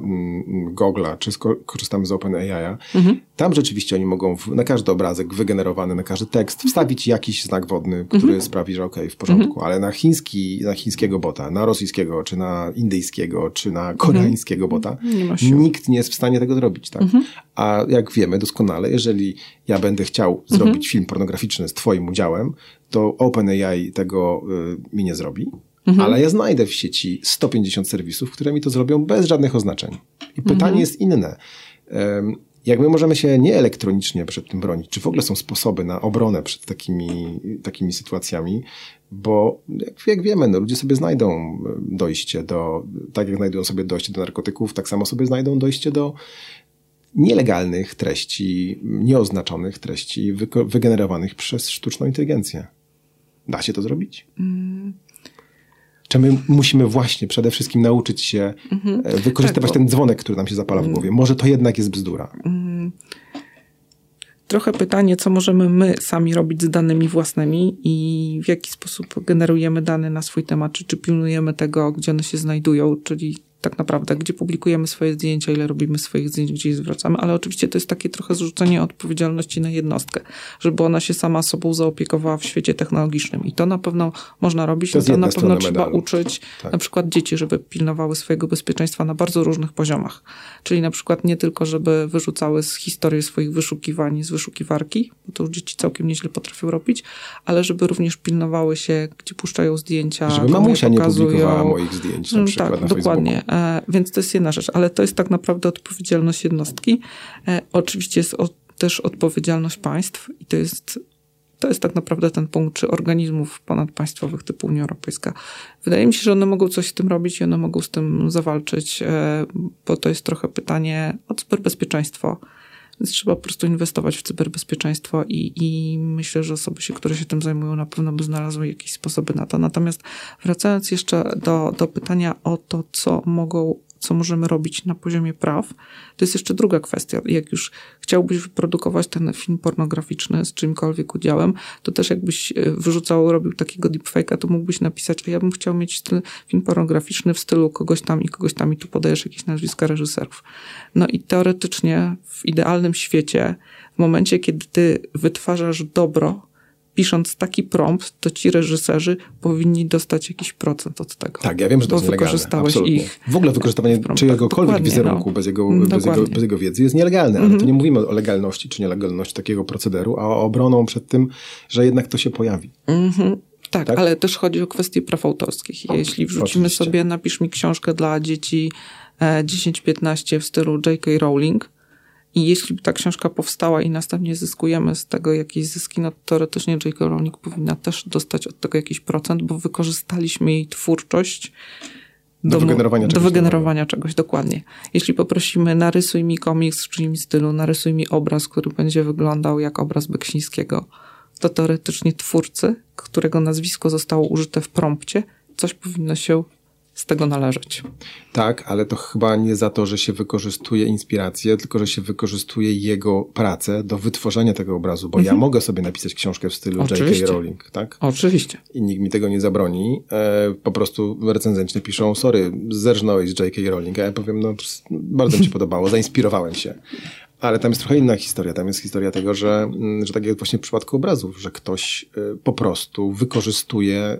Google'a, czy korzystamy z OpenAI'a, Mhm. tam rzeczywiście oni mogą w, na każdy obrazek wygenerowany, na każdy tekst wstawić jakiś znak wodny, który Mhm. sprawi, że okej, w porządku, ale na chiński, na chińskiego bota, na rosyjskiego, czy na indyjskiego, czy na koreańskiego bota, Mhm. Nie nikt nie jest w stanie tego zrobić, tak? A jak wiemy doskonale, jeżeli ja będę chciał zrobić film pornograficzny z twoim udziałem, to OpenAI tego y, mi nie zrobi, ale ja znajdę w sieci 150 serwisów, które mi to zrobią bez żadnych oznaczeń. I pytanie jest inne. Em, Jak my możemy się nie elektronicznie przed tym bronić? Czy w ogóle są sposoby na obronę przed takimi, takimi sytuacjami? Bo jak, jak wiemy, no, ludzie sobie znajdą dojście do, tak jak znajdują sobie dojście do narkotyków, tak samo sobie znajdą dojście do nielegalnych treści, nieoznaczonych treści wygenerowanych przez sztuczną inteligencję. Da się to zrobić? Czy my musimy właśnie przede wszystkim nauczyć się e, wykorzystywać Tak, bo- ten dzwonek, który nam się zapala w głowie? Może to jednak jest bzdura. Trochę pytanie, co możemy my sami robić z danymi własnymi i w jaki sposób generujemy dane na swój temat, czy, czy pilnujemy tego, gdzie one się znajdują, czyli tak naprawdę, gdzie publikujemy swoje zdjęcia, ile robimy swoich zdjęć, gdzie je zwracamy, ale oczywiście to jest takie trochę zrzucenie odpowiedzialności na jednostkę, żeby ona się sama sobą zaopiekowała w świecie technologicznym. I to na pewno można robić, To to, na pewno trzeba medalu. uczyć Tak. na przykład dzieci, żeby pilnowały swojego bezpieczeństwa na bardzo różnych poziomach. Czyli na przykład nie tylko, żeby wyrzucały z historii swoich wyszukiwań z wyszukiwarki, bo to już dzieci całkiem nieźle potrafią robić, ale żeby również pilnowały się, gdzie puszczają zdjęcia, Żeby mamusia nie pokazują. publikowała moich zdjęć na Mm, przykład tak, na dokładnie. Facebooku. E, więc to jest jedna rzecz, ale to jest tak naprawdę odpowiedzialność jednostki. E, oczywiście jest też odpowiedzialność państw i to jest, to jest tak naprawdę ten punkt, czy organizmów ponadpaństwowych typu Unia Europejska. Wydaje mi się, że one mogą coś z tym robić i one mogą z tym zawalczyć, e, bo to jest trochę pytanie o cyberbezpieczeństwo. Więc trzeba po prostu inwestować w cyberbezpieczeństwo i, i myślę, że osoby, się, które się tym zajmują, na pewno by znalazły jakieś sposoby na to. Natomiast wracając jeszcze do, do pytania o to, co mogą, co możemy robić na poziomie praw, to jest jeszcze druga kwestia. Jak już chciałbyś wyprodukować ten film pornograficzny z czymkolwiek udziałem, to też jakbyś e, wyrzucał, robił takiego deepfake'a, to mógłbyś napisać, a ja bym chciał mieć film pornograficzny w stylu kogoś tam i kogoś tam i tu podajesz jakieś nazwiska reżyserów. No i teoretycznie w idealnym świecie, w momencie, kiedy ty wytwarzasz dobro, pisząc taki prompt, to ci reżyserzy powinni dostać jakiś procent od tego. Tak, ja wiem, że to jest nielegalne. wykorzystałeś Absolutnie. ich. W ogóle wykorzystywanie czyjegokolwiek wizerunku no. bez, jego, Mm, bez, jego, bez jego wiedzy jest nielegalne, ale to nie mówimy o legalności czy nielegalności takiego procederu, a o obroną przed tym, że jednak to się pojawi. Mhm. Tak, Tak? ale też chodzi o kwestie praw autorskich. Jeśli wrzucimy Oczywiście. sobie, napisz mi książkę dla dzieci e, 10-15 w stylu J.K. Rowling i jeśli ta książka powstała i następnie zyskujemy z tego jakieś zyski, no to teoretycznie J.K. Rowling powinna też dostać od tego jakiś procent, bo wykorzystaliśmy jej twórczość Do wygenerowania do czegoś wygenerowania czegoś, dokładnie. Jeśli poprosimy, narysuj mi komiks w czyimś stylu, narysuj mi obraz, który będzie wyglądał jak obraz Beksińskiego, to teoretycznie twórcy, którego nazwisko zostało użyte w prompcie, coś powinno się z tego należeć. Tak, ale to chyba nie za to, że się wykorzystuje inspirację, tylko że się wykorzystuje jego pracę do wytworzenia tego obrazu, bo ja mogę sobie napisać książkę w stylu J.K. Mhm. Rowling, tak? Oczywiście. I nikt mi tego nie zabroni. E, po prostu recenzenci napiszą, sorry, zerżnąłeś z J.K. Rowling, a ja powiem, no bardzo mi się podobało, zainspirowałem się. Ale tam jest trochę inna historia. Tam jest historia tego, że, mm, że tak jak właśnie w przypadku obrazów, że ktoś e, po prostu wykorzystuje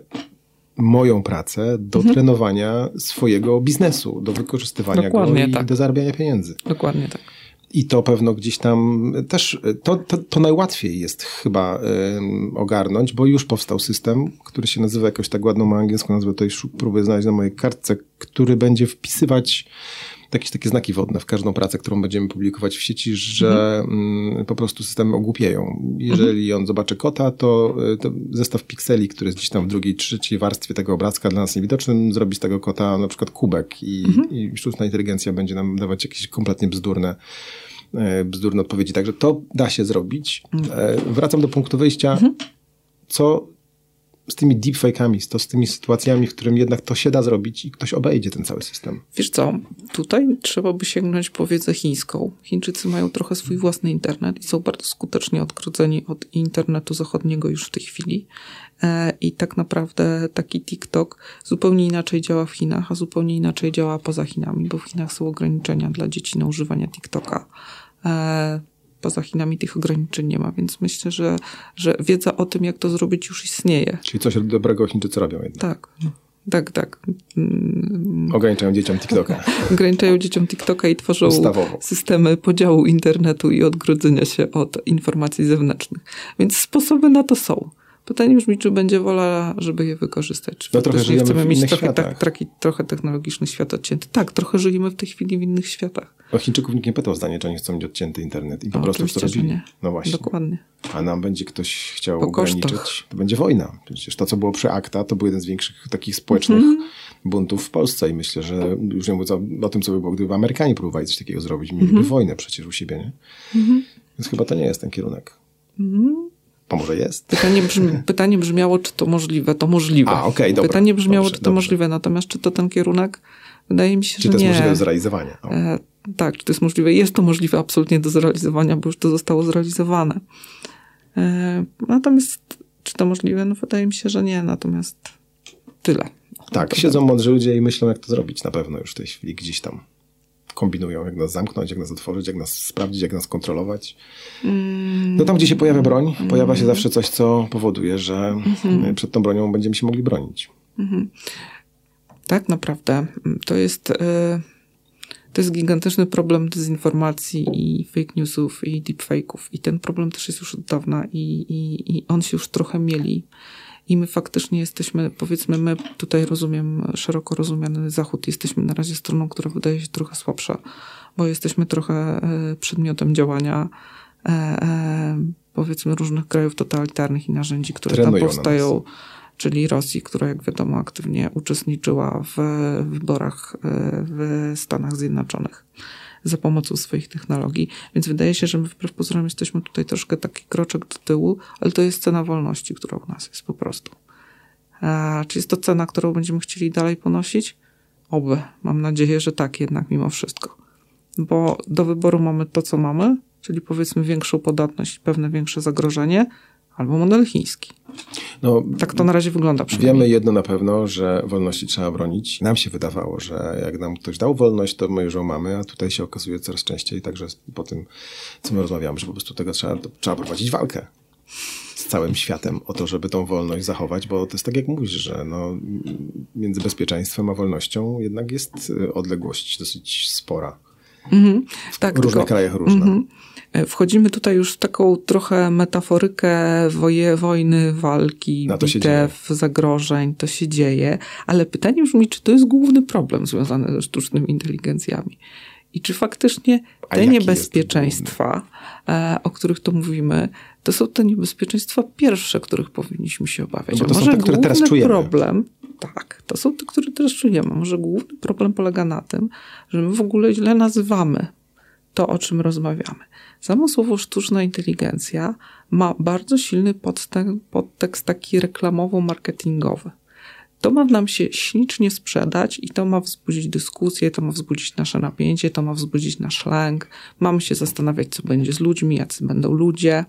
moją pracę do Mhm. trenowania swojego biznesu, do wykorzystywania Dokładnie go i tak. do zarabiania pieniędzy. Dokładnie tak. I to pewno gdzieś tam też, to, to, to najłatwiej jest chyba ym, ogarnąć, bo już powstał system, który się nazywa jakoś tak ładną ma angielską nazwę, tutaj szu- próbuję znaleźć na mojej kartce, który będzie wpisywać jakieś takie znaki wodne w każdą pracę, którą będziemy publikować w sieci, że mm, po prostu systemy ogłupieją. Jeżeli on zobaczy kota, to, y, to zestaw pikseli, który jest gdzieś tam w drugiej, trzeciej warstwie tego obrazka dla nas niewidocznym, zrobi z tego kota na przykład kubek i, i sztuczna inteligencja będzie nam dawać jakieś kompletnie bzdurne e, bzdurne odpowiedzi. Także to da się zrobić. E, Wracam do punktu wyjścia. Co z tymi deepfake'ami, to z tymi sytuacjami, w którym jednak to się da zrobić i ktoś obejdzie ten cały system. Wiesz co, tutaj trzeba by sięgnąć po wiedzę chińską. Chińczycy mają trochę swój własny internet i są bardzo skutecznie odgrodzeni od internetu zachodniego już w tej chwili. E, I tak naprawdę taki TikTok zupełnie inaczej działa w Chinach, a zupełnie inaczej działa poza Chinami, bo w Chinach są ograniczenia dla dzieci na używanie TikToka. Poza Chinami tych ograniczeń nie ma, więc myślę, że, że wiedza o tym, jak to zrobić, już istnieje. Czyli coś dobrego Chińczycy robią jednak. Tak, tak, tak. Mm, Ograniczają dzieciom TikToka. ograniczają dzieciom TikToka i tworzą Ustawowo. systemy podziału internetu i odgrodzenia się od informacji zewnętrznych. Więc sposoby na to są. Pytanie brzmi, czy będzie wola, żeby je wykorzystać. Czy No trochę żyjemy chcemy w mieć innych trochę, tak, taki, trochę technologiczny świat odcięty. Tak, trochę żyjemy w tej chwili w innych światach. O Chińczyków nikt nie pytał zdanie, czy oni chcą mieć odcięty internet i po No, prostu to robili. nie. No właśnie. Dokładnie. A nam będzie ktoś chciał Po kosztach. ograniczyć, to będzie wojna. Przecież to, co było przy ACTA, to był jeden z większych takich społecznych Mhm. buntów w Polsce i myślę, że już nie mówiąc o, o tym, co by było, gdyby Amerykanie próbowali coś takiego zrobić, mieliby Mhm. wojnę przecież u siebie, nie? Więc chyba to nie jest ten kierunek. Mhm. A może jest? Pytanie, brzmi, pytanie brzmiało, czy to możliwe. To możliwe. A, okej, dobra. Pytanie brzmiało, Dobrze, czy to dobrze. możliwe. Natomiast czy to ten kierunek? Wydaje mi się, Czy że to jest nie. możliwe do zrealizowania? O. Tak, czy to jest możliwe? Jest to możliwe absolutnie do zrealizowania, bo już to zostało zrealizowane. E, natomiast czy to możliwe? No wydaje mi się, że nie. Natomiast tyle. Tak, To siedzą mądrzy ludzie i myślą, jak to zrobić na pewno już w tej chwili gdzieś tam. Kombinują, jak nas zamknąć, jak nas otworzyć, jak nas sprawdzić, jak nas kontrolować. No tam, gdzie się pojawia broń, pojawia się zawsze coś, co powoduje, że y, przed tą bronią będziemy się mogli bronić. Tak, naprawdę. To jest, e, to jest gigantyczny problem dezinformacji i fake newsów i deepfake'ów. I ten problem też jest już od dawna i, i, i on się już trochę mieli. I my faktycznie jesteśmy, powiedzmy, my tutaj rozumiem, szeroko rozumiany Zachód, jesteśmy na razie stroną, która wydaje się trochę słabsza, bo jesteśmy trochę e, przedmiotem działania e, e, powiedzmy różnych krajów totalitarnych i narzędzi, które Trenują tam powstają czyli Rosji, która jak wiadomo aktywnie uczestniczyła w wyborach e, w Stanach Zjednoczonych za pomocą swoich technologii. Więc wydaje się, że my wbrew pozorom jesteśmy tutaj troszkę taki kroczek do tyłu, ale to jest cena wolności, która u nas jest po prostu. A, czy jest to cena, którą będziemy chcieli dalej ponosić? Oby. Mam nadzieję, że tak jednak mimo wszystko. Bo do wyboru mamy to, co mamy, czyli powiedzmy większą podatność, pewne większe zagrożenie, albo model chiński. No, Tak to na razie wygląda. Wiemy jedno na pewno, że wolności trzeba bronić. Nam się wydawało, że jak nam ktoś dał wolność, to my już ją mamy, a tutaj się okazuje coraz częściej, także po tym, co my rozmawiamy, że po prostu tego trzeba, trzeba prowadzić walkę z całym światem o to, żeby tą wolność zachować, bo to jest tak jak mówisz, że no, między bezpieczeństwem a wolnością jednak jest y, odległość dosyć spora. W Tak, różnych tylko- krajach różna. Mhm. E, Wchodzimy tutaj już w taką trochę metaforykę woje, wojny, walki, No, bitew, zagrożeń, to się dzieje, ale pytanie brzmi, czy to jest główny problem związany ze sztucznymi inteligencjami? I czy faktycznie te niebezpieczeństwa, e, o których tu mówimy, to są te niebezpieczeństwa pierwsze, których powinniśmy się obawiać. No to A są może te, które teraz główny czujemy. problem, tak, to są te, które teraz czujemy. Może główny problem polega na tym, że my w ogóle źle nazywamy to, o czym rozmawiamy. Samo słowo sztuczna inteligencja ma bardzo silny podtek- podtekst taki reklamowo-marketingowy. To ma nam się ślicznie sprzedać i to ma wzbudzić dyskusję, to ma wzbudzić nasze napięcie, to ma wzbudzić nasz lęk. Mamy się zastanawiać, co będzie z ludźmi, jacy będą ludzie.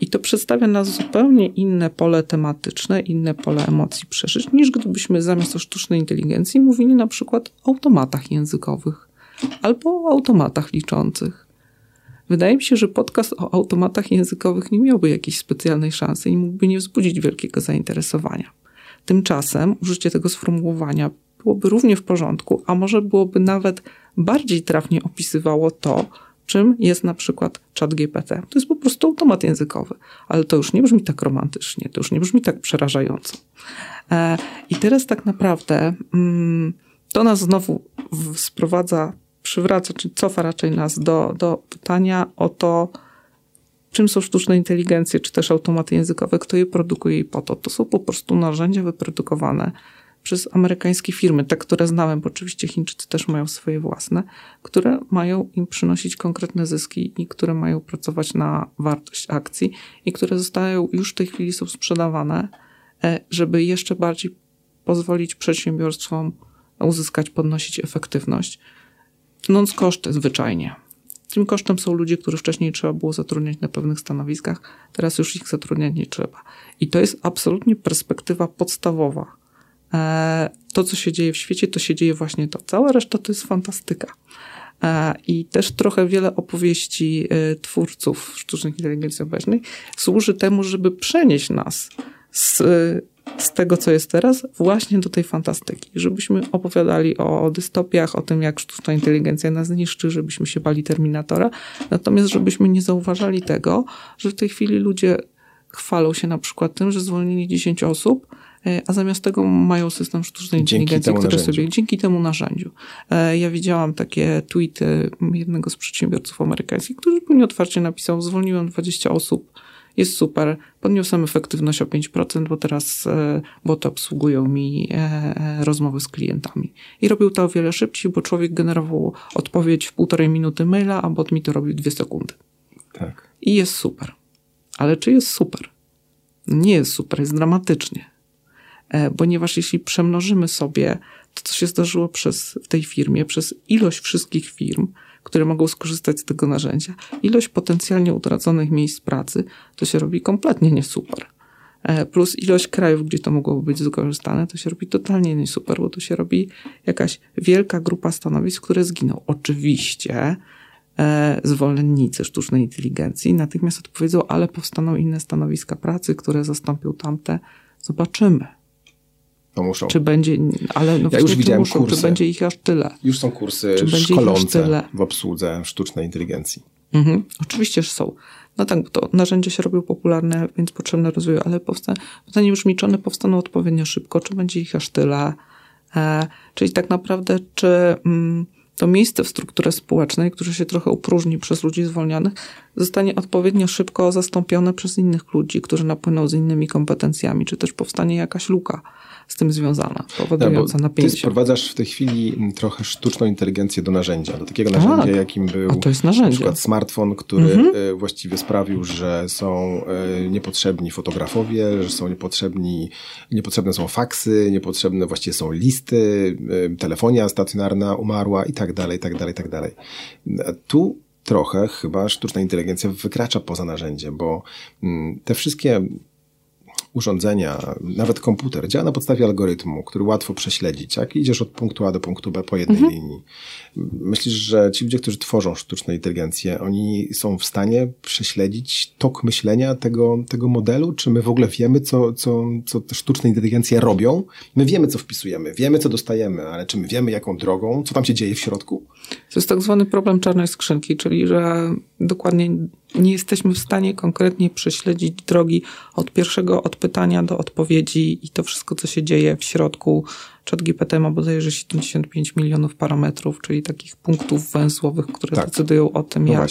I to przedstawia nas zupełnie inne pole tematyczne, inne pole emocji przeżyć, niż gdybyśmy zamiast o sztucznej inteligencji mówili na przykład o automatach językowych albo o automatach liczących. Wydaje mi się, że podcast o automatach językowych nie miałby jakiejś specjalnej szansy i mógłby nie wzbudzić wielkiego zainteresowania. Tymczasem użycie tego sformułowania byłoby równie w porządku, a może byłoby nawet bardziej trafnie opisywało to, czym jest na przykład chat GPT. To jest po prostu automat językowy, ale to już nie brzmi tak romantycznie, to już nie brzmi tak przerażająco. E, I teraz tak naprawdę mm, to nas znowu sprowadza, przywraca, czy cofa raczej nas do, do pytania o to, czym są sztuczne inteligencje, czy też automaty językowe, kto je produkuje i po to. To są po prostu narzędzia wyprodukowane przez amerykańskie firmy, te, które znałem, bo oczywiście Chińczycy też mają swoje własne, które mają im przynosić konkretne zyski i które mają pracować na wartość akcji i które zostają, już w tej chwili są sprzedawane, e, żeby jeszcze bardziej pozwolić przedsiębiorstwom uzyskać, podnosić efektywność, tnąc koszty zwyczajnie. Tym kosztem są ludzie, których wcześniej trzeba było zatrudniać na pewnych stanowiskach, teraz już ich zatrudniać nie trzeba. I to jest absolutnie perspektywa podstawowa. E, To, co się dzieje w świecie, to się dzieje właśnie to. Cała reszta to jest fantastyka. E, I też trochę wiele opowieści e, twórców sztucznej inteligencji obecnej służy temu, żeby przenieść nas z, z tego, co jest teraz, właśnie do tej fantastyki. Żebyśmy opowiadali o dystopiach, o tym, jak sztuczna inteligencja nas zniszczy, żebyśmy się bali Terminatora, natomiast żebyśmy nie zauważali tego, że w tej chwili ludzie chwalą się na przykład tym, że zwolnili 10 osób, e, a zamiast tego mają system sztucznej inteligencji, który narzędziu. sobie dzięki temu narzędziu. E, Ja widziałam takie tweety jednego z przedsiębiorców amerykańskich, który zupełnie otwarcie napisał, zwolniłem 20 osób, jest super, podniosłem efektywność o 5%, bo teraz e, boty obsługują mi e, e, rozmowy z klientami. I robił to o wiele szybciej, bo człowiek generował odpowiedź w półtorej minuty maila, a bot mi to robił dwie sekundy. Tak. I jest super. Ale czy jest super? Nie jest super, jest dramatycznie. Ponieważ jeśli przemnożymy sobie to, co się zdarzyło przez, w tej firmie, przez ilość wszystkich firm, które mogą skorzystać z tego narzędzia, ilość potencjalnie utraconych miejsc pracy, to się robi kompletnie nie super. e, plus ilość krajów, gdzie to mogłoby być wykorzystane, to się robi totalnie nie super, bo tu się robi jakaś wielka grupa stanowisk, które zginą. Oczywiście e, zwolennicy sztucznej inteligencji natychmiast odpowiedzą, ale powstaną inne stanowiska pracy, które zastąpią tamte. Zobaczymy. No muszą. Czy będzie, ale no Ja już widziałem muszą, kursy. Czy będzie ich aż tyle? Już są kursy Czy szkolące w obsłudze sztucznej inteligencji. Mhm. Oczywiście, że są. No tak, bo to narzędzia się robią popularne, więc potrzebne rozwoju, ale powsta- pytanie już mi, czy one powstaną odpowiednio szybko, czy będzie ich aż tyle. E, czyli tak naprawdę, czy mm, to miejsce w strukturze społecznej, które się trochę upróżni przez ludzi zwolnionych, zostanie odpowiednio szybko zastąpione przez innych ludzi, którzy napłyną z innymi kompetencjami, czy też powstanie jakaś luka z tym związana, powodująca Tak, Ty napięcie. sprowadzasz w tej chwili trochę sztuczną inteligencję do narzędzia, do takiego narzędzia, Tak. jakim był A to jest na narzędzie. przykład smartfon, który Mhm. e, właściwie sprawił, że są e, niepotrzebni fotografowie, że są niepotrzebni, niepotrzebne są faksy, niepotrzebne właściwie są listy, e, telefonia stacjonarna umarła i tak dalej, i tak dalej, i tak dalej. Tu trochę chyba sztuczna inteligencja wykracza poza narzędzie, bo mm, te wszystkie urządzenia, nawet komputer, działa na podstawie algorytmu, który łatwo prześledzić. Jak idziesz od punktu A do punktu B po jednej linii. Myślisz, że ci ludzie, którzy tworzą sztuczną inteligencję, oni są w stanie prześledzić tok myślenia tego, tego modelu? Czy my w ogóle wiemy, co, co, co te sztuczne inteligencje robią? My wiemy, co wpisujemy, wiemy, co dostajemy, ale czy my wiemy, jaką drogą, co tam się dzieje w środku? To jest tak zwany problem czarnej skrzynki, czyli że dokładnie nie jesteśmy w stanie konkretnie prześledzić drogi od pierwszego odpytania do odpowiedzi i to wszystko, co się dzieje w środku. ChatGPT ma bodajże 75 milionów parametrów, czyli takich punktów węzłowych, które Tak. decydują o tym, No jak,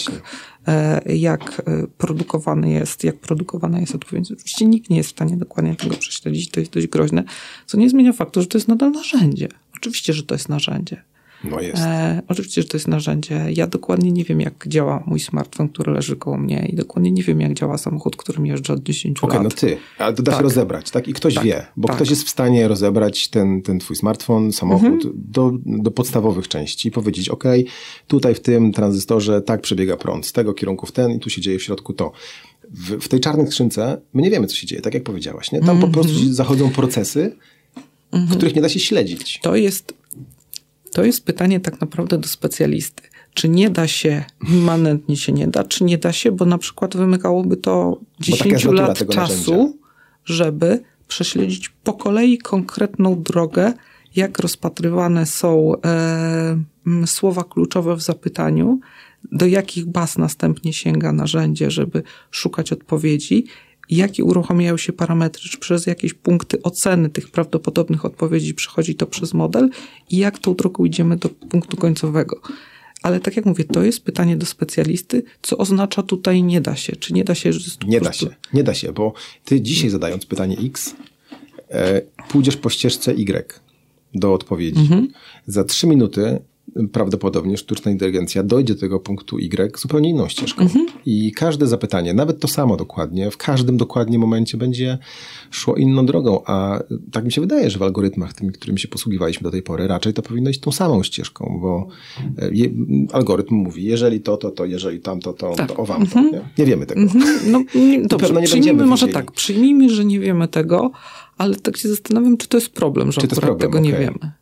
e, jak e, produkowany jest, jak produkowana jest odpowiedź. Oczywiście nikt nie jest w stanie dokładnie tego prześledzić, to jest dość groźne, co nie zmienia faktu, że to jest nadal narzędzie. Oczywiście, że to jest narzędzie. No jest. E, oczywiście, że to jest narzędzie. Ja dokładnie nie wiem, jak działa mój smartfon, który leży koło mnie i dokładnie nie wiem, jak działa samochód, którym jeżdżę od 10 Okej, lat. no ty, ale to da się Tak. rozebrać, tak? I ktoś Tak, wie, bo tak. ktoś jest w stanie rozebrać ten, ten twój smartfon, samochód Mhm. do, do podstawowych części i powiedzieć, ok, tutaj w tym tranzystorze tak przebiega prąd, z tego kierunku w ten i tu się dzieje w środku to. W, w tej czarnej skrzynce my nie wiemy, co się dzieje, tak jak powiedziałaś, nie? Tam Mhm. po prostu zachodzą procesy, których nie da się śledzić. To jest, to jest pytanie tak naprawdę do specjalisty. Czy nie da się, immanentnie się nie da, czy nie da się, bo na przykład wymykałoby to taka jest 10 natura lat czasu, narzędzia. żeby prześledzić po kolei konkretną drogę, jak rozpatrywane są e, słowa kluczowe w zapytaniu, do jakich baz następnie sięga narzędzie, żeby szukać odpowiedzi, jakie uruchamiają się parametry, czy przez jakieś punkty oceny tych prawdopodobnych odpowiedzi przechodzi to przez model i jak tą drogą idziemy do punktu końcowego. Ale tak jak mówię, to jest pytanie do specjalisty, co oznacza tutaj nie da się. Czy nie da się, Nie da się, nie da się, bo ty dzisiaj zadając pytanie X, e, pójdziesz po ścieżce Y do odpowiedzi. Mhm. Za trzy minuty prawdopodobnie sztuczna inteligencja dojdzie do tego punktu Y zupełnie inną ścieżką. Mhm. I każde zapytanie, nawet to samo dokładnie, w każdym dokładnie momencie będzie szło inną drogą, a tak mi się wydaje, że w algorytmach, tymi, którymi się posługiwaliśmy do tej pory, raczej to powinno iść tą samą ścieżką, bo e, je, algorytm mówi, jeżeli to, to, to, jeżeli tamto, to, Tak. to o wam to. Nie? nie wiemy tego. Mhm. No, nie, dobrze, nie przyjmijmy może tak, przyjmijmy, że nie wiemy tego, ale tak się zastanawiam, czy to jest problem, że Czy akurat problem, tego nie okej. wiemy.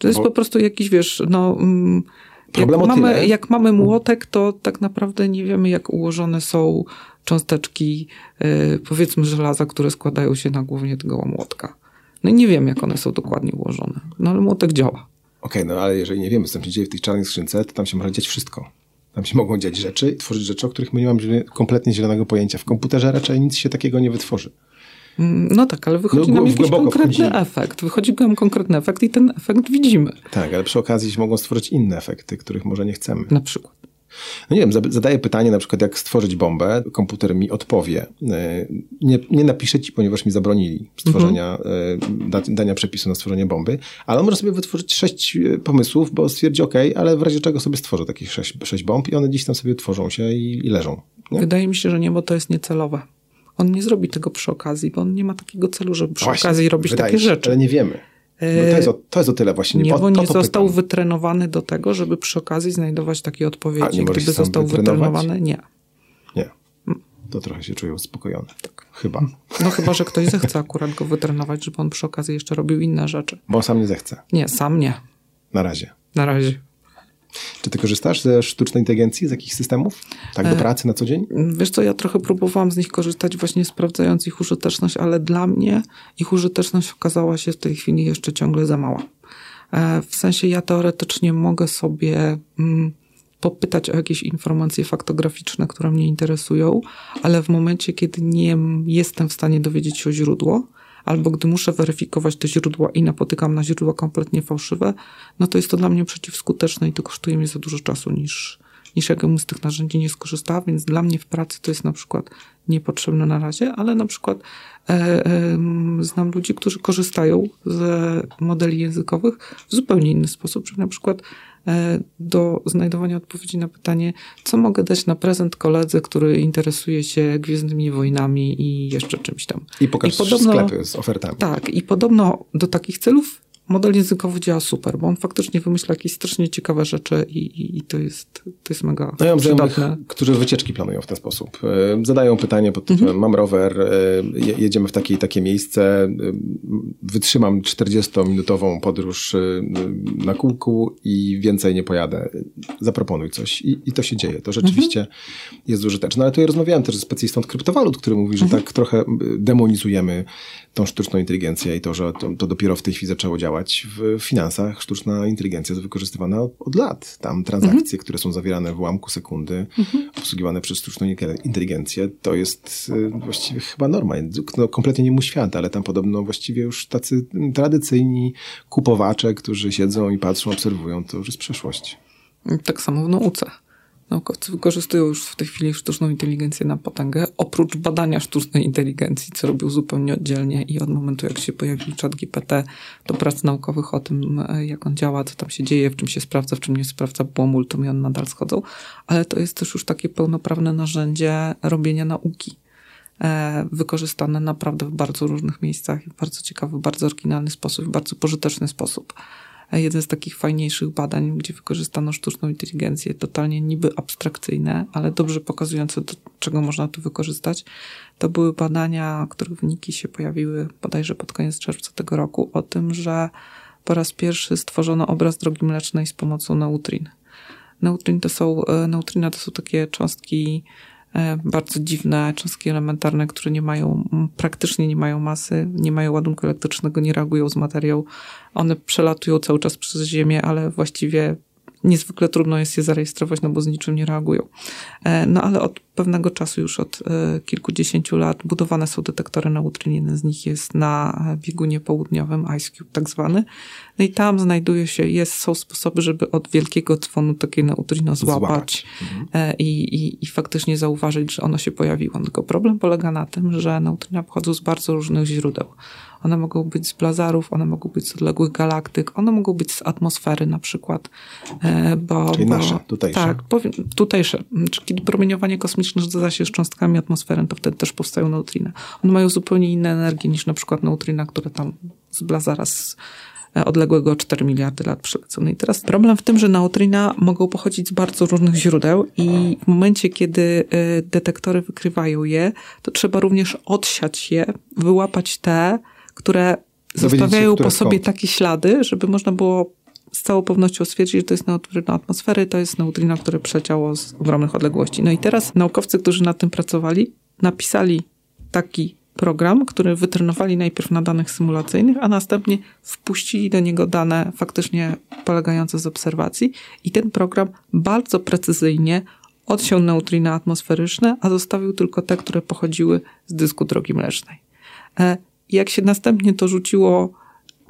To jest Bo- po prostu jakiś, wiesz, no... mm, Jak Problem o mamy, jak mamy młotek, to tak naprawdę nie wiemy, jak ułożone są cząsteczki, yy, powiedzmy, żelaza, które składają się na głównie tego młotka. No i nie wiem, jak one są dokładnie ułożone. No ale młotek działa. Okej, no ale jeżeli nie wiemy, co tam się dzieje w tej czarnej skrzynce, to tam się może dziać wszystko. Tam się mogą dziać rzeczy i tworzyć rzeczy, o których my nie mamy kompletnie zielonego pojęcia. W komputerze raczej nic się takiego nie wytworzy. Mm, No tak, ale wychodzi No, nam jakiś konkretny wchodzimy. efekt. Wychodzi nam konkretny efekt i ten efekt widzimy. Tak, ale przy okazji się mogą stworzyć inne efekty, których może nie chcemy. Na przykład. No nie wiem, zadaję pytanie na przykład, jak stworzyć bombę, komputer mi odpowie. Yy, Nie, nie napiszę ci, ponieważ mi zabronili stworzenia, yy, da, dania przepisu na stworzenie bomby, ale on może sobie wytworzyć sześć yy, pomysłów, bo stwierdzi, ok, ale w razie czego sobie stworzę takich sześć, sześć bomb i one gdzieś tam sobie tworzą się i, i leżą. Nie? Wydaje mi się, że nie, bo to jest niecelowe. On nie zrobi tego przy okazji, bo on nie ma takiego celu, żeby przy Właśnie, okazji robić takie się, rzeczy. Ale nie wiemy. No to, jest o, to jest o tyle właśnie. Nie, bo nie został pytam. wytrenowany do tego, żeby przy okazji znajdować takie A, odpowiedzi. się Gdyby został wytrenowany, nie. Nie. to trochę się czuję uspokojony. Chyba. No chyba, że ktoś zechce akurat go wytrenować, żeby on przy okazji jeszcze robił inne rzeczy. Bo on sam nie zechce. Nie, sam nie. Na razie. Na razie. Czy ty korzystasz ze sztucznej inteligencji, z jakichś systemów? Tak do E, pracy na co dzień? Wiesz co, ja trochę próbowałam z nich korzystać właśnie sprawdzając ich użyteczność, ale dla mnie ich użyteczność okazała się w tej chwili jeszcze ciągle za mała. E, W sensie ja teoretycznie mogę sobie mm, popytać o jakieś informacje faktograficzne, które mnie interesują, ale w momencie, kiedy nie jestem w stanie dowiedzieć się o źródło, albo gdy muszę weryfikować te źródła i napotykam na źródła kompletnie fałszywe, no to jest to dla mnie przeciwskuteczne i to kosztuje mnie za dużo czasu niż, niż jakbym z tych narzędzi nie skorzystała, więc dla mnie w pracy to jest na przykład niepotrzebne na razie, ale na przykład e, e, znam ludzi, którzy korzystają z modeli językowych w zupełnie inny sposób, czyli na przykład do znajdowania odpowiedzi na pytanie, co mogę dać na prezent koledze, który interesuje się Gwiezdnymi Wojnami i jeszcze czymś tam. I pokaż I podobno- sklepy z ofertami. Tak, i podobno do takich celów model językowy działa super, bo on faktycznie wymyśla jakieś strasznie ciekawe rzeczy i, i, i to, jest, to jest mega No ja mam znajomych, przydatne. którzy wycieczki planują w ten sposób. E, Zadają pytanie pod tytułem Mhm. mam rower, e, je- jedziemy w takie i takie miejsce, e, wytrzymam 40-minutową podróż na kółku i więcej nie pojadę. Zaproponuj coś. I, i to się dzieje. To rzeczywiście Mhm. jest użyteczne. Ale tu ja rozmawiałem też z specjalistą od kryptowalut, który mówi, że Mhm. tak trochę demonizujemy tą sztuczną inteligencję i to, że to, to dopiero w tej chwili zaczęło działać. W finansach sztuczna inteligencja jest wykorzystywana od, od lat. Tam transakcje, które są zawierane w ułamku sekundy, obsługiwane przez sztuczną inteligencję, to jest y, właściwie chyba norma. No, kompletnie nie mój świat, ale tam podobno właściwie już tacy tradycyjni kupowacze, którzy siedzą i patrzą, obserwują, to już jest przeszłość. Tak samo w nauce. Naukowcy wykorzystują już w tej chwili sztuczną inteligencję na potęgę, oprócz badania sztucznej inteligencji, co robią zupełnie oddzielnie i od momentu, jak się pojawił czat GPT, do prac naukowych o tym, e, jak on działa, co tam się dzieje, w czym się sprawdza, w czym nie sprawdza, było multum i on nadal schodzą, ale to jest też już takie pełnoprawne narzędzie robienia nauki. e, Wykorzystane naprawdę w bardzo różnych miejscach, w bardzo ciekawy, bardzo oryginalny sposób, w bardzo pożyteczny sposób. Jeden z takich fajniejszych badań, gdzie wykorzystano sztuczną inteligencję, totalnie niby abstrakcyjne, ale dobrze pokazujące, do czego można to wykorzystać. To były badania, których wyniki się pojawiły bodajże pod koniec czerwca tego roku, o tym, że po raz pierwszy stworzono obraz drogi mlecznej z pomocą neutrin. Neutrin to są, e, neutrina to są takie cząstki bardzo dziwne, cząstki elementarne, które nie mają, praktycznie nie mają masy, nie mają ładunku elektrycznego, nie reagują z materiał. One przelatują cały czas przez Ziemię, ale właściwie niezwykle trudno jest je zarejestrować, no bo z niczym nie reagują. E, No ale od pewnego czasu, już od e, kilkudziesięciu lat, budowane są detektory neutrin. Jeden z nich jest na biegunie południowym, Ice Cube tak zwany. No i tam znajduje się, jest, są sposoby, żeby od wielkiego dzwonu takie neutrino złapać, Złapać. e, i, i, i faktycznie zauważyć, że ono się pojawiło. Tylko problem polega na tym, że neutrina pochodzą z bardzo różnych źródeł. One mogą być z blazarów, one mogą być z odległych galaktyk, one mogą być z atmosfery na przykład. E, Bo, Czyli bo, nasze, tutejsze. Tak, powiem, tutejsze. Czy Kiedy promieniowanie kosmiczne zdarza się z cząstkami atmosfery, to wtedy też powstają neutrina. One mają zupełnie inne energie niż na przykład neutrina, które tam z blazara z e, odległego o 4 miliardy lat przylecą. No i teraz problem w tym, że neutrina mogą pochodzić z bardzo różnych źródeł i w momencie, kiedy e, detektory wykrywają je, to trzeba również odsiać je, wyłapać te, które Dowiedzieć się, zostawiają które po sobie skąd. takie ślady, żeby można było z całą pewnością stwierdzić, że to jest neutrino atmosfery, to jest neutrino, które przeleciało z ogromnych odległości. No i teraz naukowcy, którzy nad tym pracowali, napisali taki program, który wytrenowali najpierw na danych symulacyjnych, a następnie wpuścili do niego dane faktycznie polegające z obserwacji i ten program bardzo precyzyjnie odsiął neutrina atmosferyczne, a zostawił tylko te, które pochodziły z dysku drogi mlecznej. Jak się następnie to rzuciło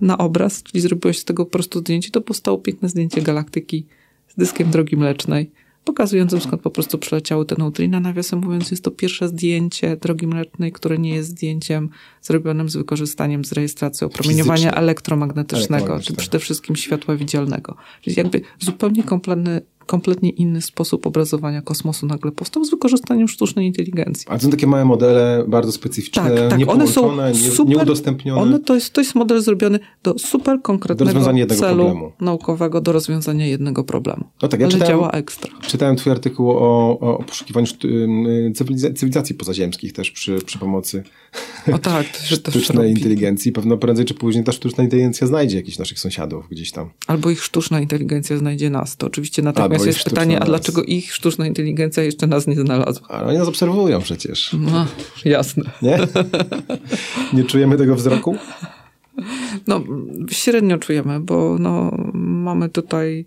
na obraz, czyli zrobiłeś z tego po prostu zdjęcie, to powstało piękne zdjęcie galaktyki z dyskiem drogi mlecznej, pokazującym skąd po prostu przeleciały te neutrina. Nawiasem mówiąc, jest to pierwsze zdjęcie drogi mlecznej, które nie jest zdjęciem zrobionym z wykorzystaniem z rejestracji opromieniowania Fizyczne. elektromagnetycznego, czy przede wszystkim światła widzialnego. Czyli jakby zupełnie kompletny, kompletnie inny sposób obrazowania kosmosu nagle powstał z wykorzystaniem sztucznej inteligencji. A to są takie małe modele, bardzo specyficzne, Tak, tak, one są niepołączone, super, nieudostępnione. one to, jest, to jest model zrobiony do super Do konkretnego jednego celu problemu. naukowego, do rozwiązania jednego problemu. No tak, ja Ale czytałem- działa ekstra. Czytałem twój artykuł o, o poszukiwaniu cywiliza- cywilizacji pozaziemskich też przy, przy pomocy O tak, sztucznej inteligencji. Pewno prędzej czy później ta sztuczna inteligencja znajdzie jakichś naszych sąsiadów gdzieś tam. Albo ich sztuczna inteligencja znajdzie nas. To oczywiście Albo natomiast jest pytanie, a dlaczego ich sztuczna inteligencja jeszcze nas nie znalazła? Ale oni nas obserwują przecież, No, jasne. nie? nie czujemy tego wzroku? No, średnio czujemy, bo no, mamy tutaj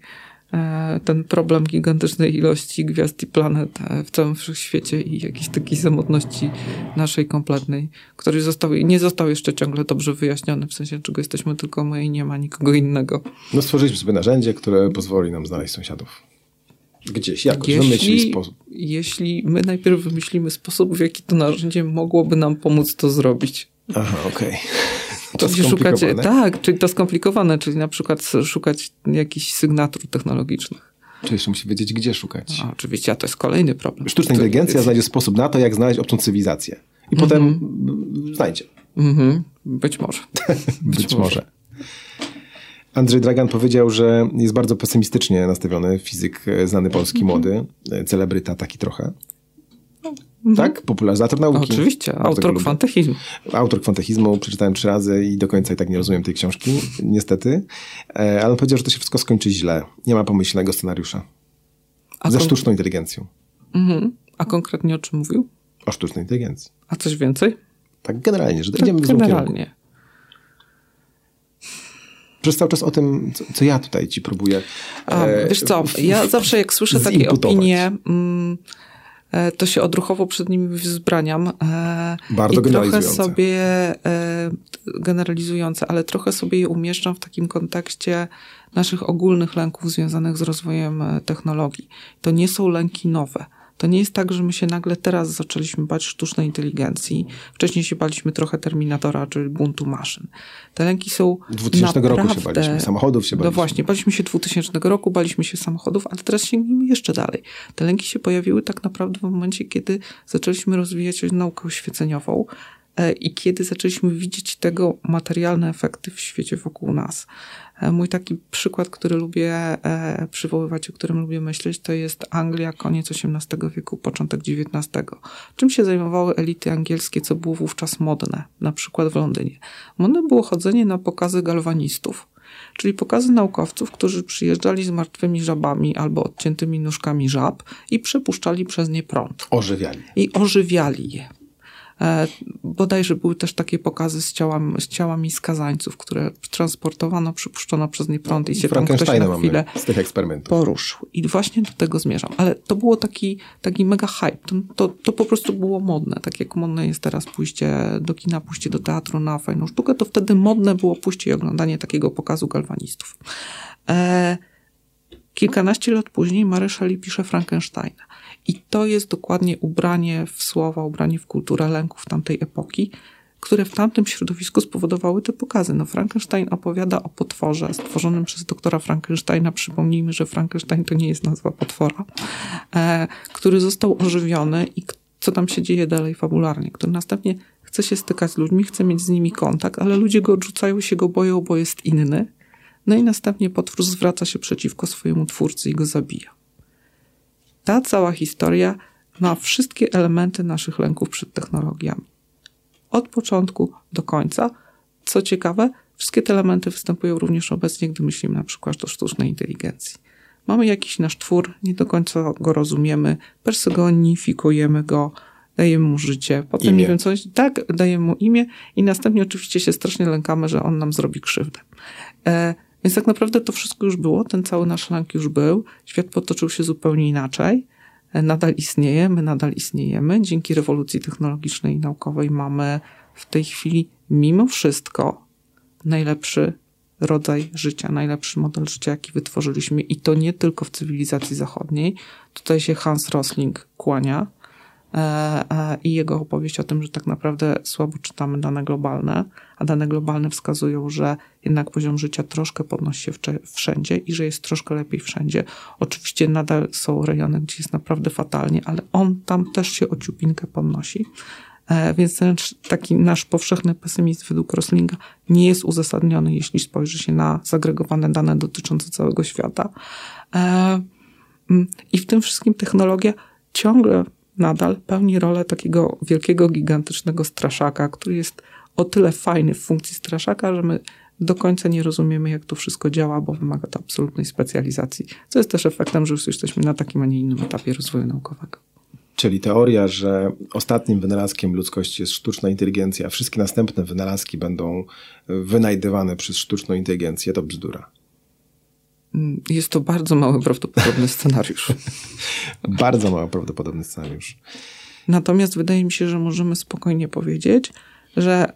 e, ten problem gigantycznej ilości gwiazd i planet e, w całym wszechświecie i jakiejś takiej samotności naszej kompletnej, który został, nie został jeszcze ciągle dobrze wyjaśniony, w sensie czego jesteśmy tylko my i nie ma nikogo innego. No stworzyliśmy sobie narzędzie, które pozwoli nam znaleźć sąsiadów. Gdzieś, jakoś, wymyślić sposób. jeśli my najpierw wymyślimy sposób, w jaki to narzędzie mogłoby nam pomóc to zrobić. Aha, okej. To Czyli szukać, tak, czyli to skomplikowane, czyli na przykład szukać jakichś sygnatur technologicznych. Czy jeszcze musi wiedzieć, gdzie szukać. A, oczywiście, a to jest kolejny problem. Sztuczna inteligencja znajdzie sposób na to, jak znaleźć obcą cywilizację. I potem mm, znajdzie. Mhm, być może. Być, może. Andrzej Dragan powiedział, że jest bardzo pesymistycznie nastawiony fizyk e, znany polski młody, e, celebryta taki trochę. Tak? Popularyzator nauki. Oczywiście, autor kwantechizmu. Autor kwantechizmu, przeczytałem trzy razy i do końca i tak nie rozumiem tej książki, niestety. E, Ale on powiedział, że to się wszystko skończy źle. Nie ma pomyślnego scenariusza. A, Ze kon- sztuczną inteligencją. mhm. a konkretnie o czym mówił? O sztucznej inteligencji. A coś więcej? Tak generalnie, że Tak idziemy w generalnie. Przez cały czas o tym, co, co ja tutaj ci próbuję. A, e, wiesz co, ja zawsze jak słyszę takie opinie, mm, e, to się odruchowo przed nimi wzbraniam. e, Bardzo I trochę sobie, e, generalizujące, ale trochę sobie je umieszczam w takim kontekście naszych ogólnych lęków związanych z rozwojem technologii. To nie są lęki nowe. To nie jest tak, że my się nagle teraz zaczęliśmy bać sztucznej inteligencji. Wcześniej się baliśmy trochę Terminatora, czy buntu maszyn. Te lęki są 2000 roku się naprawdę- baliśmy, samochodów się No baliśmy. właśnie, baliśmy się 2000 roku, baliśmy się samochodów, ale teraz sięgnijmy jeszcze dalej. Te lęki się pojawiły tak naprawdę w momencie, kiedy zaczęliśmy rozwijać naukę oświeceniową e, i kiedy zaczęliśmy widzieć tego materialne efekty w świecie wokół nas. E, Mój taki przykład, który lubię e, przywoływać, o którym lubię myśleć, to jest Anglia, koniec XVIII wieku, początek XIX. Czym się zajmowały elity angielskie, co było wówczas modne, na przykład w Londynie? Modne było chodzenie na pokazy galwanistów, czyli pokazy naukowców, którzy przyjeżdżali z martwymi żabami albo odciętymi nóżkami żab i przepuszczali przez nie prąd Ożywiali. i ożywiali je. E, bodajże były też takie pokazy z ciałami, z ciałami skazańców, które transportowano, przypuszczono przez nie prąd i się tam ktoś na chwilę z tych eksperymentów. poruszył. I właśnie do tego zmierzam. Ale to było taki, taki mega hype. To, to, po prostu było modne. Tak jak modne jest teraz pójście do kina, pójście do teatru na fajną sztukę, to wtedy modne było pójście i oglądanie takiego pokazu galwanistów. E, kilkanaście lat później Mary Shelley pisze Frankensteina. I to jest dokładnie ubranie w słowa, ubranie w kulturę lęków tamtej epoki, które w tamtym środowisku spowodowały te pokazy. No Frankenstein opowiada o potworze stworzonym przez doktora Frankensteina. Przypomnijmy, że Frankenstein to nie jest nazwa potwora, e, który został ożywiony i co tam się dzieje dalej fabularnie, który następnie chce się stykać z ludźmi, chce mieć z nimi kontakt, ale ludzie go odrzucają, się go boją, bo jest inny. No i następnie potwór zwraca się przeciwko swojemu twórcy i go zabija. Ta cała historia ma wszystkie elementy naszych lęków przed technologiami. Od początku do końca. Co ciekawe, wszystkie te elementy występują również obecnie, gdy myślimy na przykład o sztucznej inteligencji. Mamy jakiś nasz twór, nie do końca go rozumiemy, personifikujemy go, dajemy mu życie, potem Imię. nie wiem coś, tak, dajemy mu imię i następnie oczywiście się strasznie lękamy, że on nam zrobi krzywdę. E, więc tak naprawdę to wszystko już było, ten cały nasz lęk już był, świat potoczył się zupełnie inaczej, e, nadal istnieje, my nadal istniejemy. Dzięki rewolucji technologicznej i naukowej mamy w tej chwili mimo wszystko najlepszy rodzaj życia, najlepszy model życia, jaki wytworzyliśmy i to nie tylko w cywilizacji zachodniej. Tutaj się Hans Rosling kłania. E, e, i jego opowieść o tym, że tak naprawdę słabo czytamy dane globalne, a dane globalne wskazują, że jednak poziom życia troszkę podnosi się wszędzie i że jest troszkę lepiej wszędzie. Oczywiście nadal są rejony, gdzie jest naprawdę fatalnie, ale on tam też się o ciupinkę podnosi. E, więc ten taki nasz powszechny pesymizm według Roslinga nie jest uzasadniony, jeśli spojrzy się na zagregowane dane dotyczące całego świata. I w tym wszystkim technologia ciągle nadal pełni rolę takiego wielkiego, gigantycznego straszaka, który jest o tyle fajny w funkcji straszaka, że my do końca nie rozumiemy, jak to wszystko działa, bo wymaga to absolutnej specjalizacji, co jest też efektem, że już jesteśmy na takim, a nie innym etapie rozwoju naukowego. Czyli teoria, że ostatnim wynalazkiem ludzkości jest sztuczna inteligencja, a wszystkie następne wynalazki będą wynajdywane przez sztuczną inteligencję, to bzdura. Mm, jest to bardzo mało prawdopodobny scenariusz. bardzo mało prawdopodobny scenariusz. Natomiast wydaje mi się, że możemy spokojnie powiedzieć, że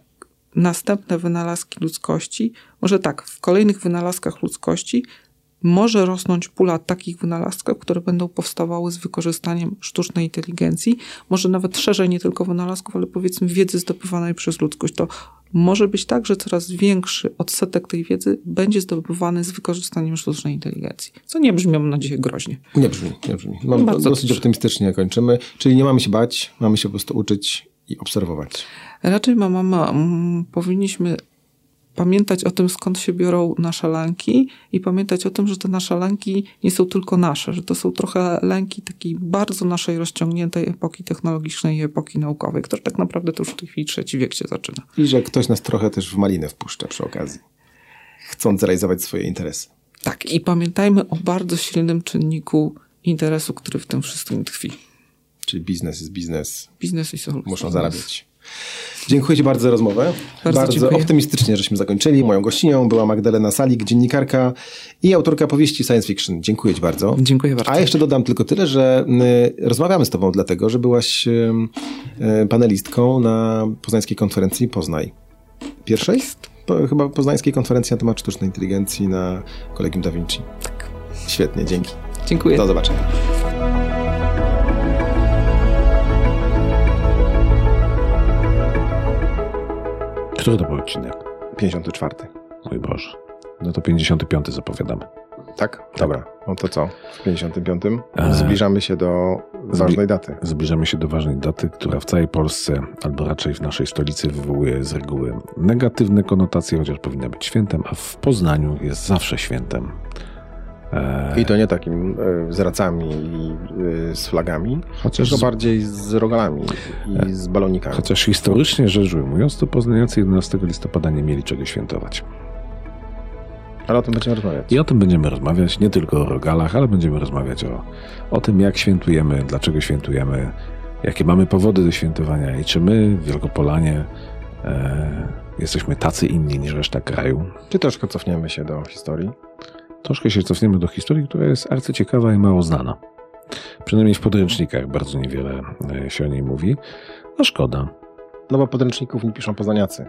następne wynalazki ludzkości, może tak, w kolejnych wynalazkach ludzkości może rosnąć pula takich wynalazków, które będą powstawały z wykorzystaniem sztucznej inteligencji, może nawet szerzej nie tylko wynalazków, ale powiedzmy wiedzy zdobywanej przez ludzkość. To może być tak, że coraz większy odsetek tej wiedzy będzie zdobywany z wykorzystaniem sztucznej inteligencji. Co nie brzmi, mam nadzieję, groźnie. Nie brzmi, nie brzmi. Mam Bardzo dosyć dobrze. optymistycznie kończymy. Czyli nie mamy się bać, mamy się po prostu uczyć i obserwować. Raczej mama, powinniśmy pamiętać o tym, skąd się biorą nasze lęki i pamiętać o tym, że te nasze lęki nie są tylko nasze, że to są trochę lęki takiej bardzo naszej rozciągniętej epoki technologicznej i epoki naukowej, która tak naprawdę to już w tej chwili trzeci wiek się zaczyna. I że ktoś nas trochę też w malinę wpuszcza przy okazji, chcąc realizować swoje interesy. Tak, i pamiętajmy o bardzo silnym czynniku interesu, który w tym wszystkim tkwi. Czyli biznes jest biznes. Biznes i solucja. Muszą zarabiać. Dziękuję Ci bardzo za rozmowę. Bardzo, bardzo optymistycznie żeśmy zakończyli. Moją gościnią była Magdalena Salik, dziennikarka i autorka powieści science fiction. Dziękuję Ci bardzo. Dziękuję bardzo. A jeszcze dodam tylko tyle, że y, rozmawiamy z Tobą dlatego, że byłaś y, y, panelistką na poznańskiej konferencji Poznaj. Pierwszej? Po, chyba poznańskiej konferencji na temat sztucznej inteligencji na Kolegium Da Vinci. Tak. Świetnie, dzięki. Dziękuję. Do zobaczenia. Który to był odcinek? 54. Mój Boże. No to 55 zapowiadamy. Tak? Dobra. No to co? W 55 e, zbliżamy się do ważnej daty. Zbliżamy się do ważnej daty, która w całej Polsce, albo raczej w naszej stolicy, wywołuje z reguły negatywne konotacje, chociaż powinna być świętem, a w Poznaniu jest zawsze świętem. I to nie takim e, z racami i e, z flagami, chociaż tylko bardziej z rogalami i z balonikami. Chociaż historycznie rzecz ujmując, to poznaniacy 11 listopada nie mieli czego świętować. Ale o tym będziemy rozmawiać. I o tym będziemy rozmawiać, nie tylko o rogalach, ale będziemy rozmawiać o, o tym, jak świętujemy, dlaczego świętujemy, jakie mamy powody do świętowania i czy my Wielkopolanie e, jesteśmy tacy inni niż reszta kraju. Czy troszkę cofniemy się do historii? Troszkę się cofniemy do historii, która jest arcyciekawa i mało znana. Przynajmniej w podręcznikach bardzo niewiele e, się o niej mówi. No szkoda. No bo podręczników nie piszą poznaniacy.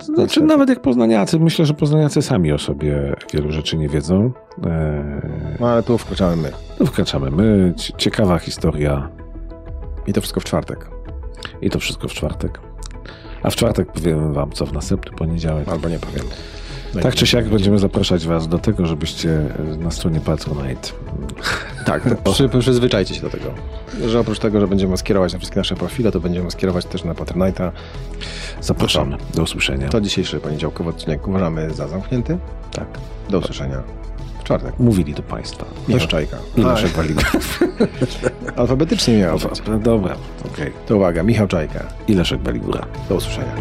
Znaczy nawet jak poznaniacy, myślę, że poznaniacy sami o sobie wielu rzeczy nie wiedzą. E, no ale tu wkraczamy my. Tu wkraczamy my. Ciekawa historia. I to wszystko w czwartek. I to wszystko w czwartek. A w czwartek powiemy wam, co w następny poniedziałek. Albo nie powiemy. Tak czy siak będziemy zapraszać Was do tego, żebyście na stronie Patronite. Tak, przy, przyzwyczajcie się do tego. Że oprócz tego, że będziemy skierować na wszystkie nasze profile, to będziemy skierować też na Patronite'a. Zapraszamy. Do usłyszenia. To dzisiejszy poniedziałkowy odcinek uważamy za zamknięty. Tak. Do usłyszenia w czwartek. Mówili do Państwa. Michał Czajka. I Waligura. Alfabetycznie miał Dobra, okej. Okay. To uwaga, Michał Czajka. I Leszek Baligura. Do usłyszenia.